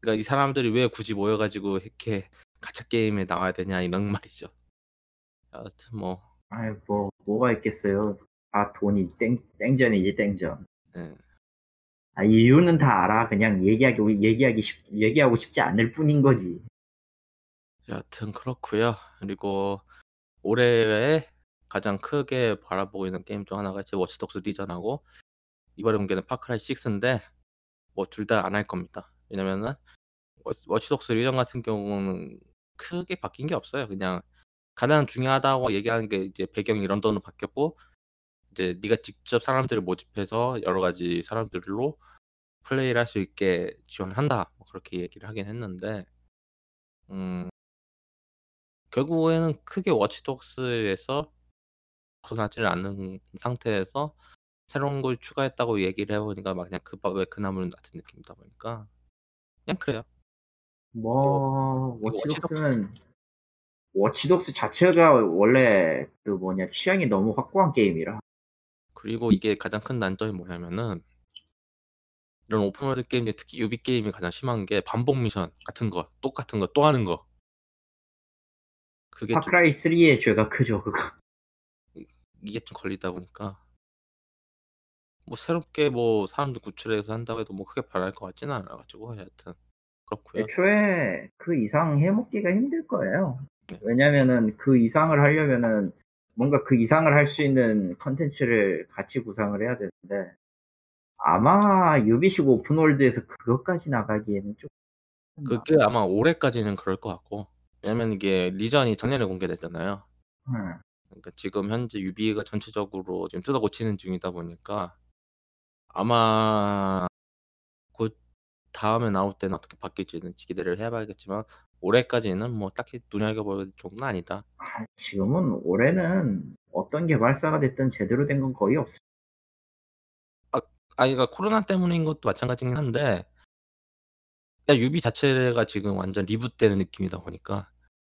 [SPEAKER 1] 그러니까 이 사람들이 왜 굳이 모여 가지고 이렇게 가챠 게임에 나와야 되냐 이런 말이죠. 여하튼 뭐
[SPEAKER 2] 아이 뭐 뭐가 있겠어요. 다 돈이 땡 땡전이지 땡전.
[SPEAKER 1] 예.
[SPEAKER 2] 아 이유는 다 알아. 그냥 얘기하기 얘기하기 쉽 얘기하고 싶지 않을 뿐인 거지.
[SPEAKER 1] 여하튼 그렇고요. 그리고 올해에 가장 크게 바라보고 있는 게임 중 하나가 이제 워치독스 리전하고 이번에 공개된 파크라이 6인데 뭐 둘 다 안 할 겁니다. 왜냐면은 워치 워치독스 리전 같은 경우는 크게 바뀐 게 없어요. 그냥 가장 중요하다고 얘기하는 게 이제 배경이 런던으로 바뀌었고 이제 네가 직접 사람들을 모집해서 여러 가지 사람들로 플레이를 할 수 있게 지원한다. 뭐 그렇게 얘기를 하긴 했는데 음 결국에는 크게 워치독스에서 벗어나지를 않는 상태에서 새로운 걸 추가했다고 얘기를 해 보니까 막 그냥 그 밥에 그 나물 같은 느낌이다 보니까 그냥 그래요.
[SPEAKER 2] 뭐
[SPEAKER 1] 워치독스
[SPEAKER 2] 워치독스는 워치독스 자체가 원래 그 뭐냐 취향이 너무 확고한 게임이라.
[SPEAKER 1] 그리고 이게 가장 큰 단점이 뭐냐면은 이런 open world 게임 중에 특히 유비 게임이 가장 심한 게 반복 미션 같은 거 똑같은 거 또 하는 거. 그게 좀
[SPEAKER 2] 파크라이 3의 죄가 크죠 그거.
[SPEAKER 1] 이 이게 좀 걸리다 보니까 뭐 새롭게 뭐 사람들 구출해서 한다고 해도 뭐 크게 바랄 것 같지는 않아 가지고 여하튼 그렇고요.
[SPEAKER 2] 애초에 그 이상 해먹기가 힘들 거예요.
[SPEAKER 1] 네.
[SPEAKER 2] 왜냐면은 그 이상을 하려면은 뭔가 그 이상을 할 수 있는 컨텐츠를 같이 구상을 해야 되는데 아마 유비식 open world에서 그것까지 나가기에는 좀
[SPEAKER 1] 그게 아마 올해까지는 그럴 것 같고 왜냐면 이게 리전이 작년에 공개됐잖아요.
[SPEAKER 2] 음.
[SPEAKER 1] 그러니까 지금 현재 유비가 전체적으로 지금 뜯어 고치는 중이다 보니까 아마 곧 다음에 나올 때는 어떻게 바뀔지는 기대를 해 봐야겠지만 올해까지는 뭐 딱히 눈여겨볼 정도는 아니다.
[SPEAKER 2] 아, 지금은 올해는 어떤 개발사가 됐든 제대로 된 건 거의 없어요.
[SPEAKER 1] 아아 이거 코로나 때문인 것도 마찬가지긴 한데 유비 자체가 지금 완전 리부트되는 느낌이다 보니까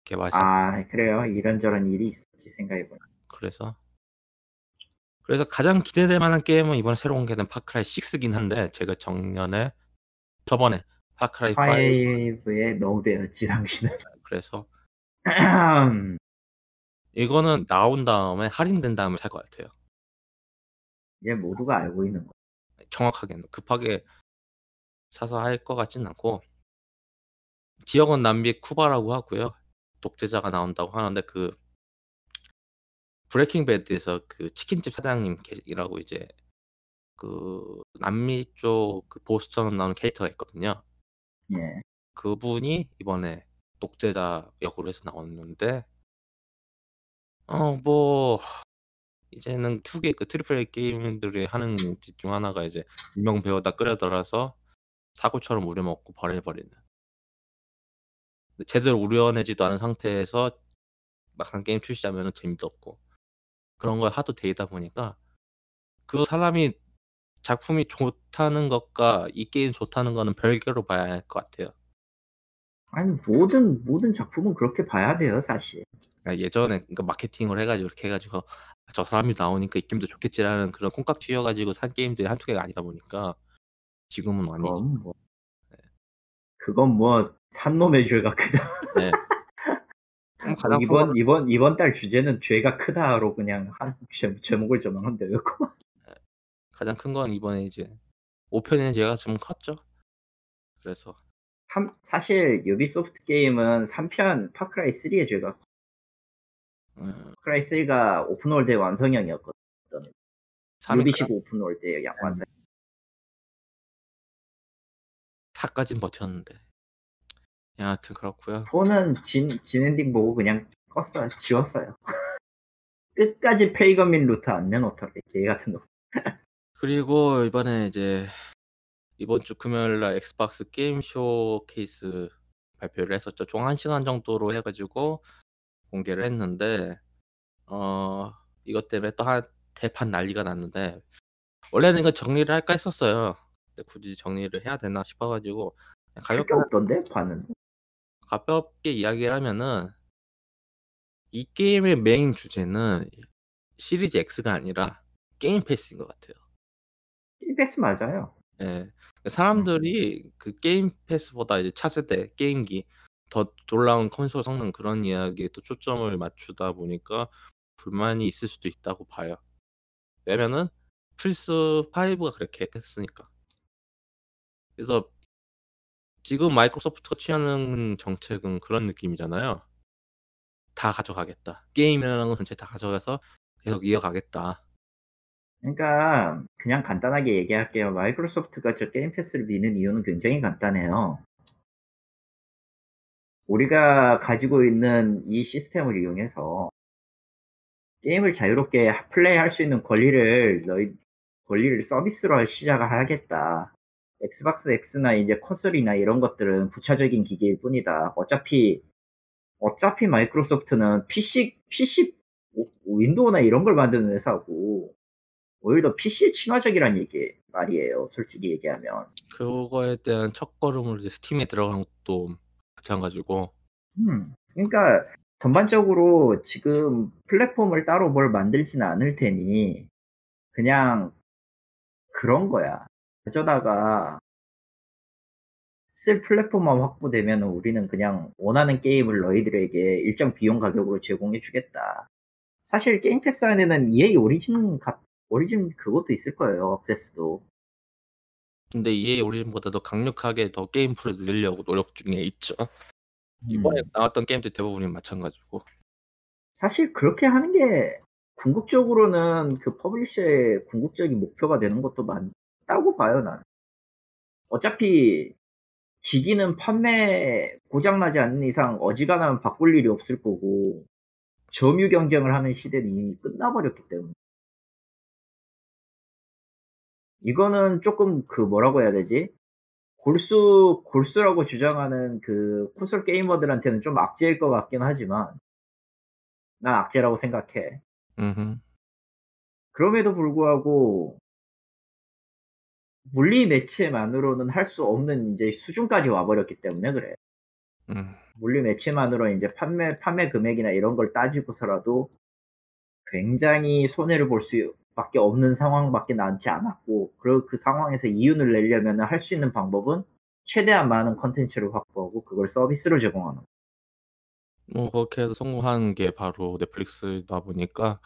[SPEAKER 1] 개발사
[SPEAKER 2] 아 그래요. 이런저런 일이 있었지 생각해 보니.
[SPEAKER 1] 그래서 그래서 가장 기대될 만한 게임은 이번에 새로 공개된 파크라이 6긴 한데 제가 작년에 저번에 파크라이 5
[SPEAKER 2] 5에 노드였지 당신은.
[SPEAKER 1] 그래서 이거는 나온 다음에 할인된 다음에 살 것 같아요.
[SPEAKER 2] 이제 모두가 알고 있는 거.
[SPEAKER 1] 정확하게는 급하게 사서 할 것 같지는 않고 지역은 남미 쿠바라고 하고요. 독재자가 나온다고 하는데 그 브레이킹 배드에서 그 치킨집 사장님이라고 이제 그 남미 쪽 그 보스로 나오는 캐릭터가 있거든요.
[SPEAKER 2] 예.
[SPEAKER 1] 그분이 이번에 독재자 역으로 해서 나오는데 어 뭐 이제는 2개 그 triple A 게임들이 하는 짓 중 하나가 이제 유명 배우다 끌어들여서 사고처럼 우려먹고 버려버리는. 제대로 우려내지도 않은 상태에서 막상 게임 출시하면은 재미도 없고 그런 걸 하도 데이다 보니까 그 사람이 작품이 좋다는 것과 이 게임 좋다는 거는 별개로 봐야 할 것 같아요.
[SPEAKER 2] 아니 모든 모든 작품은 그렇게 봐야 돼요 사실.
[SPEAKER 1] 그러니까 예전에 그러니까 마케팅을 해 가지고 이렇게 해 가지고 '저 사람이 나오니까 이 게임도 좋겠지.'라는 그런 콩깍지 씌여 가지고 산 게임들이 한두 개가 아니다 보니까 지금은 아니지.
[SPEAKER 2] 그건 뭐
[SPEAKER 1] 네.
[SPEAKER 2] 그건 뭐 산놈의 죄가 크다.
[SPEAKER 1] 네.
[SPEAKER 2] 음뭐
[SPEAKER 1] 가장
[SPEAKER 2] 이번
[SPEAKER 1] 큰
[SPEAKER 2] 이번 이번 달 주제는 죄가 크다로 그냥 한 제, 정하면 되겠고.
[SPEAKER 1] 네. 가장 큰 건 이번에 이제 5편의 죄가 좀 컸죠. 그래서
[SPEAKER 2] 삼, 사실 유비소프트 게임은 3편 파크라이 3의 죄가
[SPEAKER 1] 음.
[SPEAKER 2] Far Cry 3가 open world의 완성형이었거든. 유비식 open world의 양 완성.
[SPEAKER 1] 4까진 버텼는데. 여하튼 그렇고요.
[SPEAKER 2] 4는 진, 진 엔딩 보고 그냥 껐어요. 지웠어요. 끝까지 Pagan Min 루트 안 내놓더래. 개 같은 놈.
[SPEAKER 1] 그리고 이번에 이제 이번 주 금요일 날 Xbox 게임 쇼케이스 발표를 했었죠. 총 1시간 정도로 해 가지고 공개를 했는데 어 이것 때문에 또 한 대판 난리가 났는데 원래는 이거 정리를 할까 했었어요. 근데 굳이 정리를 해야 되나 싶어 가지고 그냥
[SPEAKER 2] 할게
[SPEAKER 1] 가볍게
[SPEAKER 2] 없던데 봤는데.
[SPEAKER 1] 가볍게 이야기를 하면은 이 게임의 메인 주제는 Series X가 아니라 Game Pass인 것 같아요.
[SPEAKER 2] 패스 맞아요.
[SPEAKER 1] 예. 사람들이 그 게임 패스보다 이제 차세대 게임기 더 놀라운 콘솔 성능 그런 이야기에 또 초점을 맞추다 보니까 불만이 있을 수도 있다고 봐요. 왜냐면은 플스 5가 그렇게 했으니까. 그래서 지금 마이크로소프트가 취하는 정책은 그런 느낌이잖아요. 다 가져가겠다. 게임이라는 건 전체 다 가져가서 계속 이어가겠다.
[SPEAKER 2] 그러니까 그냥 간단하게 얘기할게요. Microsoft가 저 Game Pass를 미는 이유는 굉장히 간단해요. 우리가 가지고 있는 이 시스템을 이용해서 게임을 자유롭게 플레이할 수 있는 권리를 너희 권리를 서비스로 시작을 하겠다. Xbox X나 이제 콘솔이나 이런 것들은 부차적인 기기일 뿐이다. 어차피 어차피 마이크로소프트는 PC PC 윈도우나 이런 걸 만드는 회사고 오히려 PC 친화적이란 얘기 말이에요. 솔직히 얘기하면.
[SPEAKER 1] 그거에 대한 첫걸음으로 이제 스팀에 들어간 것도 마찬가지고.
[SPEAKER 2] 음, 그러니까 전반적으로 지금 플랫폼을 따로 뭘 만들지는 않을 테니 그냥 그런 거야. 어쩌다가 쓸 플랫폼만 확보되면 우리는 그냥 원하는 게임을 너희들에게 일정 비용 가격으로 제공해 주겠다. 사실 Game Pass 안에는 EA Origin 가, Origin 그것도 있을 거예요. Access도.
[SPEAKER 1] 근데 EA Origin보다도 강력하게 더 게임 pool을 늘리려고 노력 중에 있죠. 이번에
[SPEAKER 2] 음.
[SPEAKER 1] 나왔던 게임들 대부분이 마찬가지고.
[SPEAKER 2] 사실 그렇게 하는 게 궁극적으로는 그 publisher의 궁극적인 목표가 되는 것도 맞 다고 봐요, 난. 어차피 기기는 판매 고장나지 않는 이상 어지간하면 바꿀 일이 없을 거고 점유 경쟁을 하는 시대는 이미 끝나버렸기 때문에 이거는 조금 그 뭐라고 해야 되지? 골수 골수라고 주장하는 그 콘솔 게이머들한테는 좀 악재일 것 같긴 하지만 난 악재라고 생각해.
[SPEAKER 1] 음흠.
[SPEAKER 2] 그럼에도 불구하고 물리 매체만으로는 할 수 없는 이제 수준까지 와버렸기 때문에 그래.
[SPEAKER 1] 음.
[SPEAKER 2] 물리 매체만으로 이제 판매 판매 금액이나 이런 걸 따지고서라도 굉장히 손해를 볼 수밖에 없는 상황밖에 남지 않았고 그리고 그 상황에서 이윤을 내려면 할 수 있는 방법은 최대한 많은 컨텐츠를 확보하고 그걸 서비스로 제공하는.
[SPEAKER 1] 뭐 그렇게 해서 성공한 게 바로 Netflix다 보니까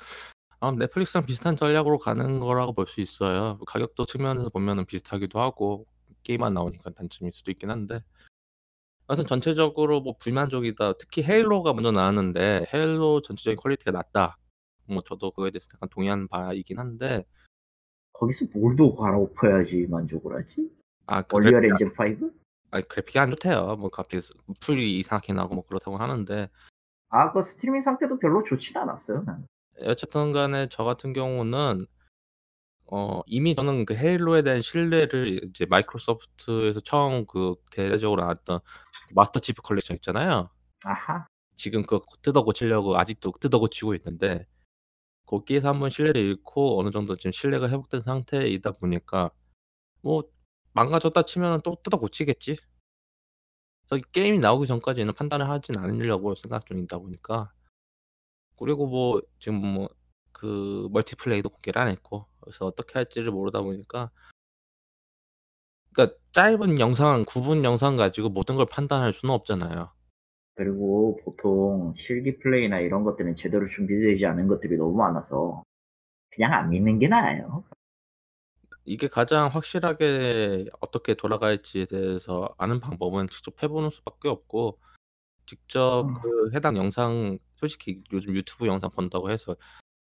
[SPEAKER 1] 아, Netflix랑 비슷한 전략으로 가는 거라고 볼 수 있어요. 가격도 측면에서 보면은 비슷하기도 하고 게임만 나오니까 단점일 수도 있긴 한데. 하여튼 전체적으로 뭐 불만족이다. 특히 Halo가 먼저 나왔는데 Halo 전체적인 퀄리티가 낮다. 뭐 저도 그거에 대해서 약간 동의하는 바이긴 한데
[SPEAKER 2] 거기서 뭘 더 갈아엎어야지 만족을 하지?
[SPEAKER 1] 아, 그
[SPEAKER 2] Unreal
[SPEAKER 1] 그래픽이
[SPEAKER 2] 엔진 5?
[SPEAKER 1] 아니 그래픽이 안 좋대요. 뭐 갑자기 풀이 이상하게 나오고 뭐 그렇다고 하는데
[SPEAKER 2] 아, 그 스트리밍 상태도 별로 좋진 않았어요, 난.
[SPEAKER 1] 어쨌든 간에 저 같은 경우는 어 이미 저는 그 Halo에 대한 신뢰를 이제 Microsoft에서 처음 그 대대적으로 나왔던 Master Chief Collection 있잖아요.
[SPEAKER 2] 아하.
[SPEAKER 1] 지금 그거 뜯어 고치려고 아직도 뜯어 고치고 있는데 거기에서 한번 신뢰를 잃고 어느 정도 지금 신뢰가 회복된 상태이다 보니까 뭐 망가졌다 치면은 또 뜯어 고치겠지. 그래서 게임이 나오기 전까지는 판단을 하진 않으려고 생각 중이다 보니까 그리고 뭐 지금 뭐 그 멀티플레이도 공개를 안 했고 그래서 어떻게 할지를 모르다 보니까 그러니까 짧은 영상 9분 영상 가지고 모든 걸 판단할 수는 없잖아요.
[SPEAKER 2] 그리고 보통 실기 플레이나 이런 것들은 제대로 준비되지 않은 것들이 너무 많아서 그냥 안 믿는 게 나아요.
[SPEAKER 1] 이게 가장 확실하게 어떻게 돌아갈지에 대해서 아는 방법은 직접 해 보는 수밖에 없고 직접
[SPEAKER 2] 음.
[SPEAKER 1] 그 해당 영상 솔직히 요즘 유튜브 영상 본다고 해서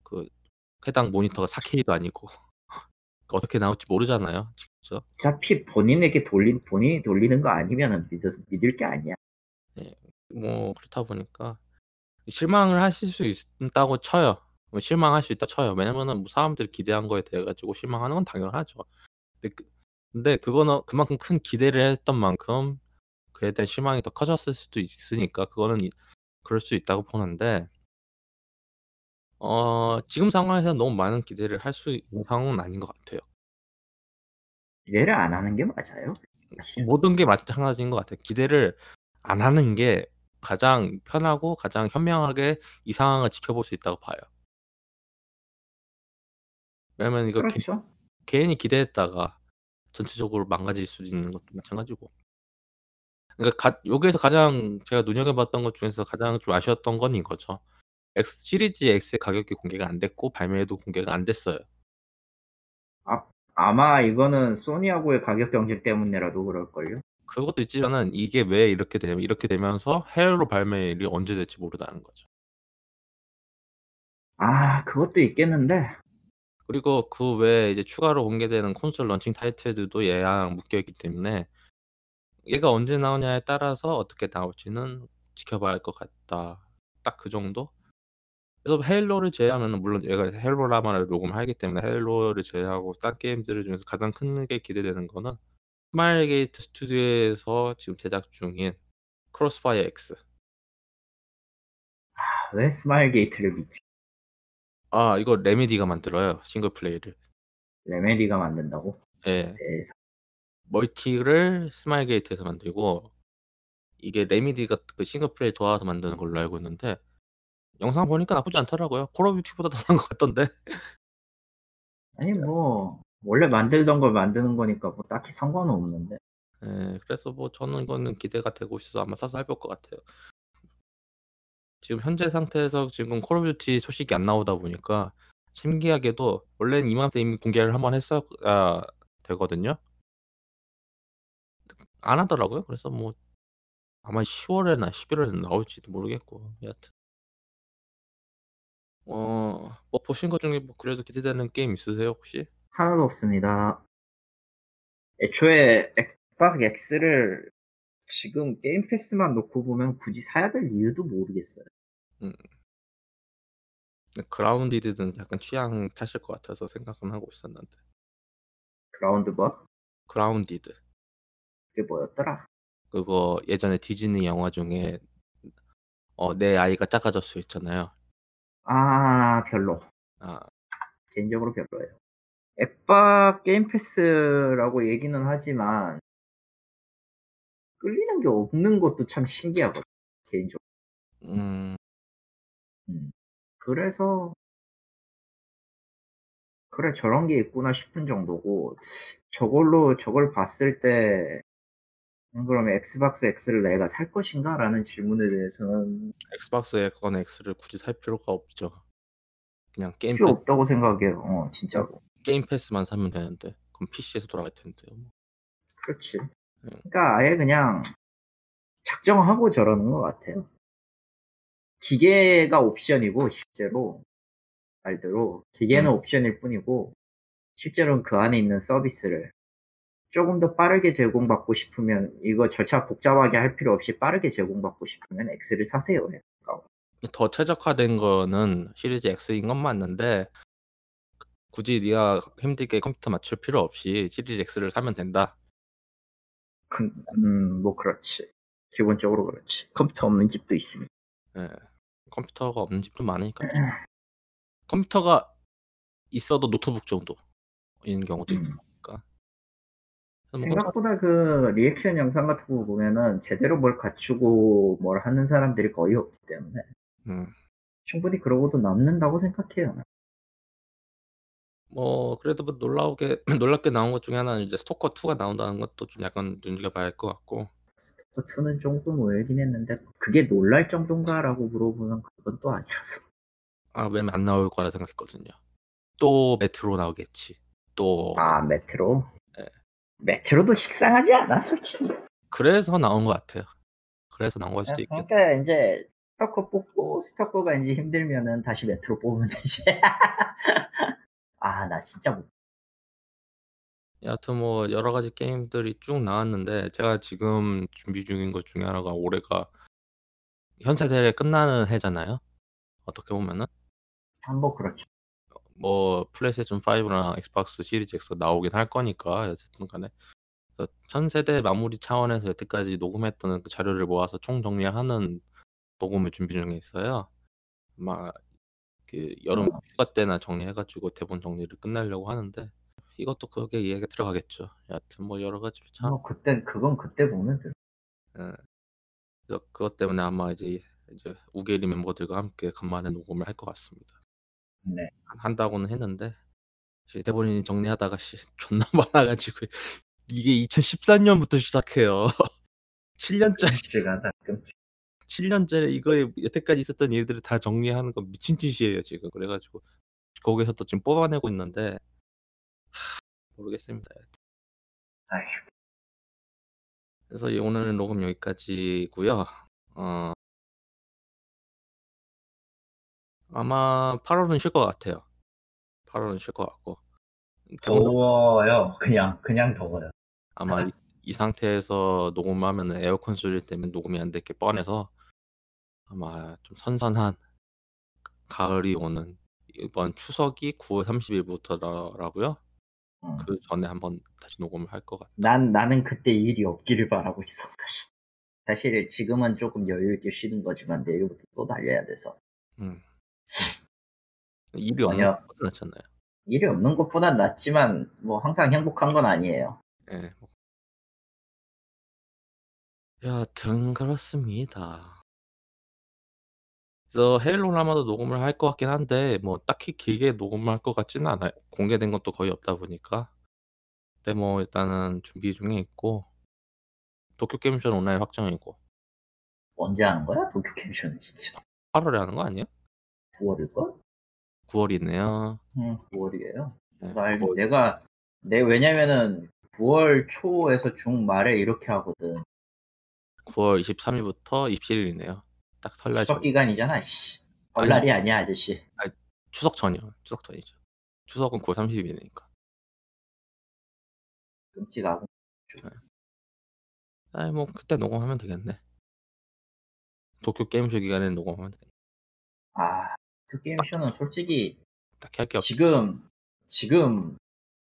[SPEAKER 1] 그 해당 모니터가 4K도 아니고 어떻게 나올지 모르잖아요, 직접.
[SPEAKER 2] 어차피 본인에게 돌린 본인이 돌리는 거 아니면은 믿을 믿을 게 아니야.
[SPEAKER 1] 예. 뭐 그렇다 보니까 실망을 하실 수 있다고 쳐요. 뭐 실망할 수 있다 쳐요. 왜냐면은 뭐 사람들이 기대한 거에 대해 가지고 실망하는 건 당연하죠. 근데 그 근데 그거는 그만큼 큰 기대를 했던 만큼 그에 대한 실망이 더 커졌을 수도 있으니까 그거는 이 그럴 수 있다고 보는데 어 지금 상황에서는 너무 많은 기대를 할 수 있는 상황은 아닌 것 같아요.
[SPEAKER 2] 기대를 안 하는 게 맞아요. 사실.
[SPEAKER 1] 모든 게 마찬가지인 것 같아요. 기대를 안 하는 게 가장 편하고 가장 현명하게 이 상황을 지켜볼 수 있다고 봐요. 왜냐면 이거 개
[SPEAKER 2] 그렇죠.
[SPEAKER 1] 괜히 기대했다가 전체적으로 망가질 수도 있는 것도 마찬가지고. 그러니까 가 여기에서 가장 제가 눈여겨봤던 것 중에서 가장 좀 아쉬웠던 건 이거죠. X 시리즈 X의 가격이 공개가 안 됐고 발매도 공개가 안 됐어요.
[SPEAKER 2] 아 아마 이거는 소니하고의 가격 경쟁 때문이라도 그럴걸요?
[SPEAKER 1] 그것도 있지만은 이게 왜 이렇게 되면 이렇게 되면서 해외로 발매일이 언제 될지 모른다는 거죠.
[SPEAKER 2] 아 그것도 있겠는데
[SPEAKER 1] 그리고 그 외에 이제 추가로 공개되는 콘솔 런칭 타이틀들도 얘랑 묶여 있기 때문에 얘가 언제 나오냐에 따라서 어떻게 나올지는 지켜봐야 할 것 같다. 딱 그 정도? 그래서 헤일로를 제외하면은 물론 얘가 헤일로라만을 녹음하기 때문에 헤일로를 제외하고 딴 게임들 중에서 가장 크게 기대되는 거는 스마일 게이트 스튜디오에서 지금 제작 중인 CrossFire X.
[SPEAKER 2] 아 왜 스마일 게이트를 믿지?
[SPEAKER 1] 아 이거 Remedy가 만들어요, single play를.
[SPEAKER 2] Remedy가 만든다고?
[SPEAKER 1] 예.
[SPEAKER 2] 세상.
[SPEAKER 1] 멀티를 스마일 게이트에서 만들고 이게 Remedy가 그 single play 도와서 만드는 걸로 알고 있는데 영상 보니까 나쁘지 않더라고요. Call of Duty보다 더 나은 것 같던데.
[SPEAKER 2] 아니 뭐 원래 만들던 걸 만드는 거니까 뭐 딱히 상관은 없는데.
[SPEAKER 1] 예. 그래서 뭐 저는 이거는 기대가 되고 있어서 아마 사서 해볼 것 같아요. 지금 현재 상태에서 지금 Call of Duty 소식이 안 나오다 보니까 신기하게도 원래는 이맘때 이미 공개를 한번 했어야 되거든요. 안 하더라고요. 그래서 뭐 아마 10월에나 11월에 나올지도 모르겠고 여하튼. 어 뭐 보신 것 중에 뭐 그래도 기대되는 게임 있으세요 혹시?
[SPEAKER 2] 하나도 없습니다. 애초에 엑박 X를 지금 Game Pass만 놓고 보면 굳이 사야 될 이유도 모르겠어요.
[SPEAKER 1] 음. Grounded는 약간 취향 탓일 것 같아서 생각은 하고 있었는데.
[SPEAKER 2] 그라운드 뭐?
[SPEAKER 1] Grounded.
[SPEAKER 2] 그게 뭐였더라?
[SPEAKER 1] 그거 예전에 디즈니 영화 중에 어 내 아이가 작아졌어 있잖아요.
[SPEAKER 2] 아 별로.
[SPEAKER 1] 아.
[SPEAKER 2] 개인적으로 별로예요. 엑박 게임 패스라고 얘기는 하지만 끌리는 게 없는 것도 참 신기하거든요, 개인적으로.
[SPEAKER 1] 음.
[SPEAKER 2] 음. 그래서 그래 저런 게 있구나 싶은 정도고 저걸로 저걸 봤을 때 음 그럼 'Xbox X를 내가 살 것인가?'라는 질문에 대해서는
[SPEAKER 1] Xbox 건 X를 굳이 살 필요가 없죠. 그냥 게임
[SPEAKER 2] 필요
[SPEAKER 1] 패스
[SPEAKER 2] 없다고 생각해요. 어 진짜로.
[SPEAKER 1] Game Pass만 사면 되는데 그럼 PC에서 돌아갈 텐데요. 뭐.
[SPEAKER 2] 그렇지.
[SPEAKER 1] 예.
[SPEAKER 2] 그러니까 아예 그냥 작정하고 저러는 것 같아요. 기계가 옵션이고 실제로 말대로 기계는
[SPEAKER 1] 음.
[SPEAKER 2] 옵션일 뿐이고 실제로는 그 안에 있는 서비스를 쪼금 더 빠르게 제공받고 싶으면 이거 절차 복잡하게 할 필요 없이 빠르게 제공받고 싶으면 X를 사세요. 그러니까.
[SPEAKER 1] 더 최적화된 거는 시리즈 X인 건 맞는데 굳이 네가 힘들게 컴퓨터 맞출 필요 없이 시리즈 X를 사면 된다.
[SPEAKER 2] 그 음 뭐 그렇지. 기본적으로 그렇지. 컴퓨터 없는 집도 있으니.
[SPEAKER 1] 예. 컴퓨터가 없는 집도 많으니까. 컴퓨터가 있어도 노트북 정도인 경우도
[SPEAKER 2] 음.
[SPEAKER 1] 혼자
[SPEAKER 2] 생각보다 그 리액션 영상 같은 거 보면은 제대로 뭘 갖추고 뭘 하는 사람들이 거의 없기 때문에
[SPEAKER 1] 음.
[SPEAKER 2] 충분히 그러고도 남는다고 생각해요. 난.
[SPEAKER 1] 뭐 그래도 뭐 놀라우게 놀랍게 나온 것 중에 하나는 이제 스토커 2가 나온다는 것도 좀 약간 눈여겨봐야 할 것 같고.
[SPEAKER 2] 스토커 2는 쪼금 의외긴 했는데 '그게 놀랄 정도인가?'라고 물어보면 그건 또 아니라서.
[SPEAKER 1] 아 왜냐면 안 나올 거라 생각했거든요. 또 메트로 나오겠지. 또
[SPEAKER 2] 아 메트로?
[SPEAKER 1] 예.
[SPEAKER 2] 메트로도 식상하지 않아 솔직히.
[SPEAKER 1] 그래서 나온 것 같아요. 그래서 나온 걸 수도
[SPEAKER 2] 아
[SPEAKER 1] 있겠
[SPEAKER 2] 그러니까 인제 스토커 뽑고 스토커가 인제 힘들면은 다시 메트로 뽑으면 되지. 아 나 진짜 못
[SPEAKER 1] 여하튼 뭐 여러 가지 게임들이 쭉 나왔는데 제가 지금 준비 중인 것 중에 하나가 올해가 현 세대에 끝나는 해잖아요. 어떻게 보면은.
[SPEAKER 2] 아뭐 그렇죠.
[SPEAKER 1] 뭐 플레이스테이션 5랑 Xbox Series X가 나오긴 할 거니까 어쨌든 간에. 현 세대 마무리 차원에서 여태까지 녹음했던 그 자료를 모아서 총 정리하는 녹음을 준비 중에 있어요. 아마 그 여름 휴가 때나 정리해 가지고 대본 정리를 끝내려고 하는데 이것도 거기에 이야기가 들어가겠죠. 여하튼 뭐 여러 가지로
[SPEAKER 2] 참뭐 그때 그건 그때 보면 돼요.
[SPEAKER 1] 예. 그래서 그것 때문에 아마 이제 이제 우계리 멤버들과 함께 간만에 녹음을 할 것 같습니다.
[SPEAKER 2] 네.
[SPEAKER 1] 한 한다고는 했는데 대본이 정리하다가 씨 존나 많아 가지고 이게 2014년부터 시작해요. 7 년짜리
[SPEAKER 2] 끔찍하다. 끔찍.
[SPEAKER 1] 7 년짜리 이거에 여태까지 있었던 일들을 다 정리하는 건 미친 짓이에요 지금. 그래 가지고 거기서 또 지금 뽑아내고 있는데 모르겠습니다.
[SPEAKER 2] 아휴.
[SPEAKER 1] 그래서 이 오늘 녹음 여기까지고요. 어 아마 8 월은 쉴 것 같아요. 8 월은 쉴 것 같고.
[SPEAKER 2] 더워요. 그냥 그냥 더워요.
[SPEAKER 1] 아마 이, 이 상태에서 녹음하면은 에어컨 소리 때문에 녹음이 안 될게 뻔해서 아마 좀 선선한 가을이 오는 이번 추석이 9월 30일부터라고요.
[SPEAKER 2] 음.
[SPEAKER 1] 그 전에 한번 다시 녹음을 할 것 같아요.
[SPEAKER 2] 난 나는 그때 일이 없기를 바라고 있어 사실. 사실 지금은 조금 여유 있게 쉬는 거지만 내일부터 또 달려야 돼서.
[SPEAKER 1] 음. 일이 없는
[SPEAKER 2] 전혀
[SPEAKER 1] 것보다 낫잖아요.
[SPEAKER 2] 일이 없는 것보단 낫지만 뭐 항상 행복한 건 아니에요.
[SPEAKER 1] 예. 뭐. 여하튼 그렇습니다. 그래서 헤일로는 아마도 녹음을 할 것 같긴 한데 뭐 딱히 길게 녹음을 할 것 같지는 않아요. 공개된 것도 거의 없다 보니까. 근데 뭐 일단은 준비 중에 있고 도쿄 게임쇼는 온라인 확정이고
[SPEAKER 2] 언제 하는 거야? 도쿄 캠쇼는 진짜.
[SPEAKER 1] 8 월에 하는 거 아니에요?
[SPEAKER 2] 9월일걸?
[SPEAKER 1] 9월이네요.
[SPEAKER 2] 응, 9월이에요.
[SPEAKER 1] 네,
[SPEAKER 2] 나 알고
[SPEAKER 1] 9월.
[SPEAKER 2] 내가 내 왜냐면은 9월 초에서 중 말에 이렇게 하거든.
[SPEAKER 1] 9월 23일부터 27일이네요. 딱 설날
[SPEAKER 2] 추석
[SPEAKER 1] 전.
[SPEAKER 2] 기간이잖아. 씨. 설날이 아니 야 아저씨.
[SPEAKER 1] 아니, 추석 전이요. 추석 전이죠. 추석은 9월 30일이니까.
[SPEAKER 2] 끔찍하고.
[SPEAKER 1] 아이 뭐 그때 녹음하면 되겠네. 도쿄 게임쇼 기간에 녹음하면 되겠네.
[SPEAKER 2] 아, 그 게임쇼는 솔직히
[SPEAKER 1] 딱히 할게 없죠.
[SPEAKER 2] 지금 지금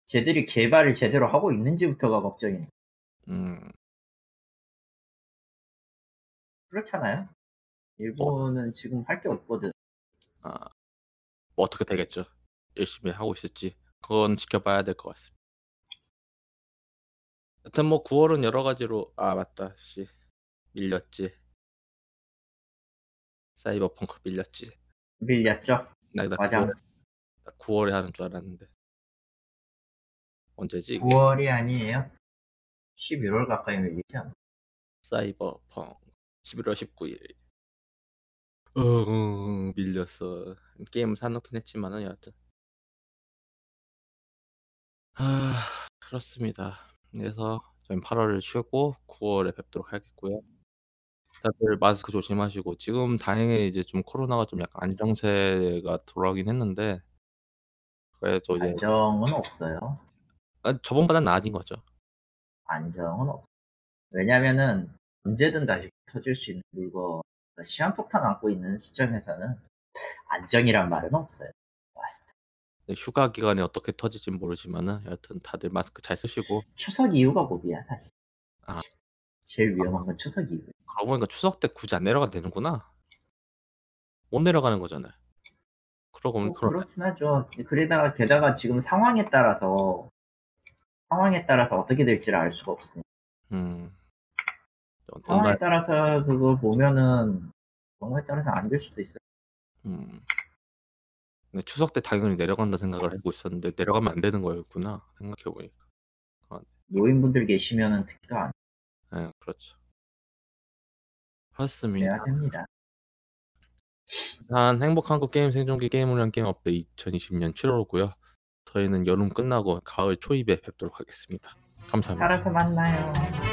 [SPEAKER 2] 쟤들이 개발을 제대로 하고 있는지부터가 걱정이네.
[SPEAKER 1] 음,
[SPEAKER 2] 그렇잖아요. 일본은 지금 할 게 없거든.
[SPEAKER 1] 아, 뭐 어떻게 되겠죠. 열심히 하고 있을지 그건 지켜봐야 될 것 같습니다. 여튼 뭐 9월은 여러 가지로 아 맞다 씨 밀렸지. 사이버펑크 밀렸지.
[SPEAKER 2] 밀렸죠.
[SPEAKER 1] 나, 나
[SPEAKER 2] 맞아.
[SPEAKER 1] 9월에, 나 9월에 하는 줄 알았는데 언제지 이게?
[SPEAKER 2] 9월이 아니에요. 11월 가까이 밀리지 않나?
[SPEAKER 1] 사이버펑 11월 19일. 어, 어, 밀렸어. 게임 사놓긴 했지만은 여하튼. 아 그렇습니다. 그래서 저희 8월을 쉬고 9월에 뵙도록 하겠고요. 다들 마스크 조심하시고 지금 다행히 이제 좀 코로나가 좀 약간 안정세가 돌아오긴 했는데 그래도 이제
[SPEAKER 2] 안정은 없어요.
[SPEAKER 1] 아, 저번보다 나아진 거죠.
[SPEAKER 2] 안정은 없어. 왜냐면은 언제든 다시 터질 수 있는 물건, 시한폭탄 안고 있는 시점에서는 안정이란 말은 없어요. 봤을 때.
[SPEAKER 1] 네, 휴가 기간에 어떻게 터질지 모르지만은 여하튼 다들 마스크 잘 쓰시고
[SPEAKER 2] 추석 이후가 고비야 사실.
[SPEAKER 1] 아.
[SPEAKER 2] 제일 위험한 건 추석 이후.
[SPEAKER 1] 그러고 보니까 추석 때 굳이 안 내려가도 되는구나. 못 내려가는 거잖아요. 그러고 보니
[SPEAKER 2] 뭐. 그렇긴 하죠. 그러다가 게다가 지금 상황에 따라서 상황에 따라서 어떻게 될지를 알 수가 없으니.
[SPEAKER 1] 음.
[SPEAKER 2] 상황에 따라서 그거 보면은 경우에 따라서 안 될 수도 있어요.
[SPEAKER 1] 음. 근데 추석 때 당연히 내려간다 생각을 하고 있었는데 내려가면 안 되는 거였구나 생각해 보니까.
[SPEAKER 2] 노인분들 계시면은 특히 더안
[SPEAKER 1] 네, 그렇죠. 그렇습니다.
[SPEAKER 2] 됩니다.
[SPEAKER 1] 한 행복한 국 게임 생존기 게임을 위한 게임 업데이 2020년 7월호고요. 저희는 여름 끝나고 가을 초입에 뵙도록 하겠습니다. 감사합니다.
[SPEAKER 2] 살아서 만나요.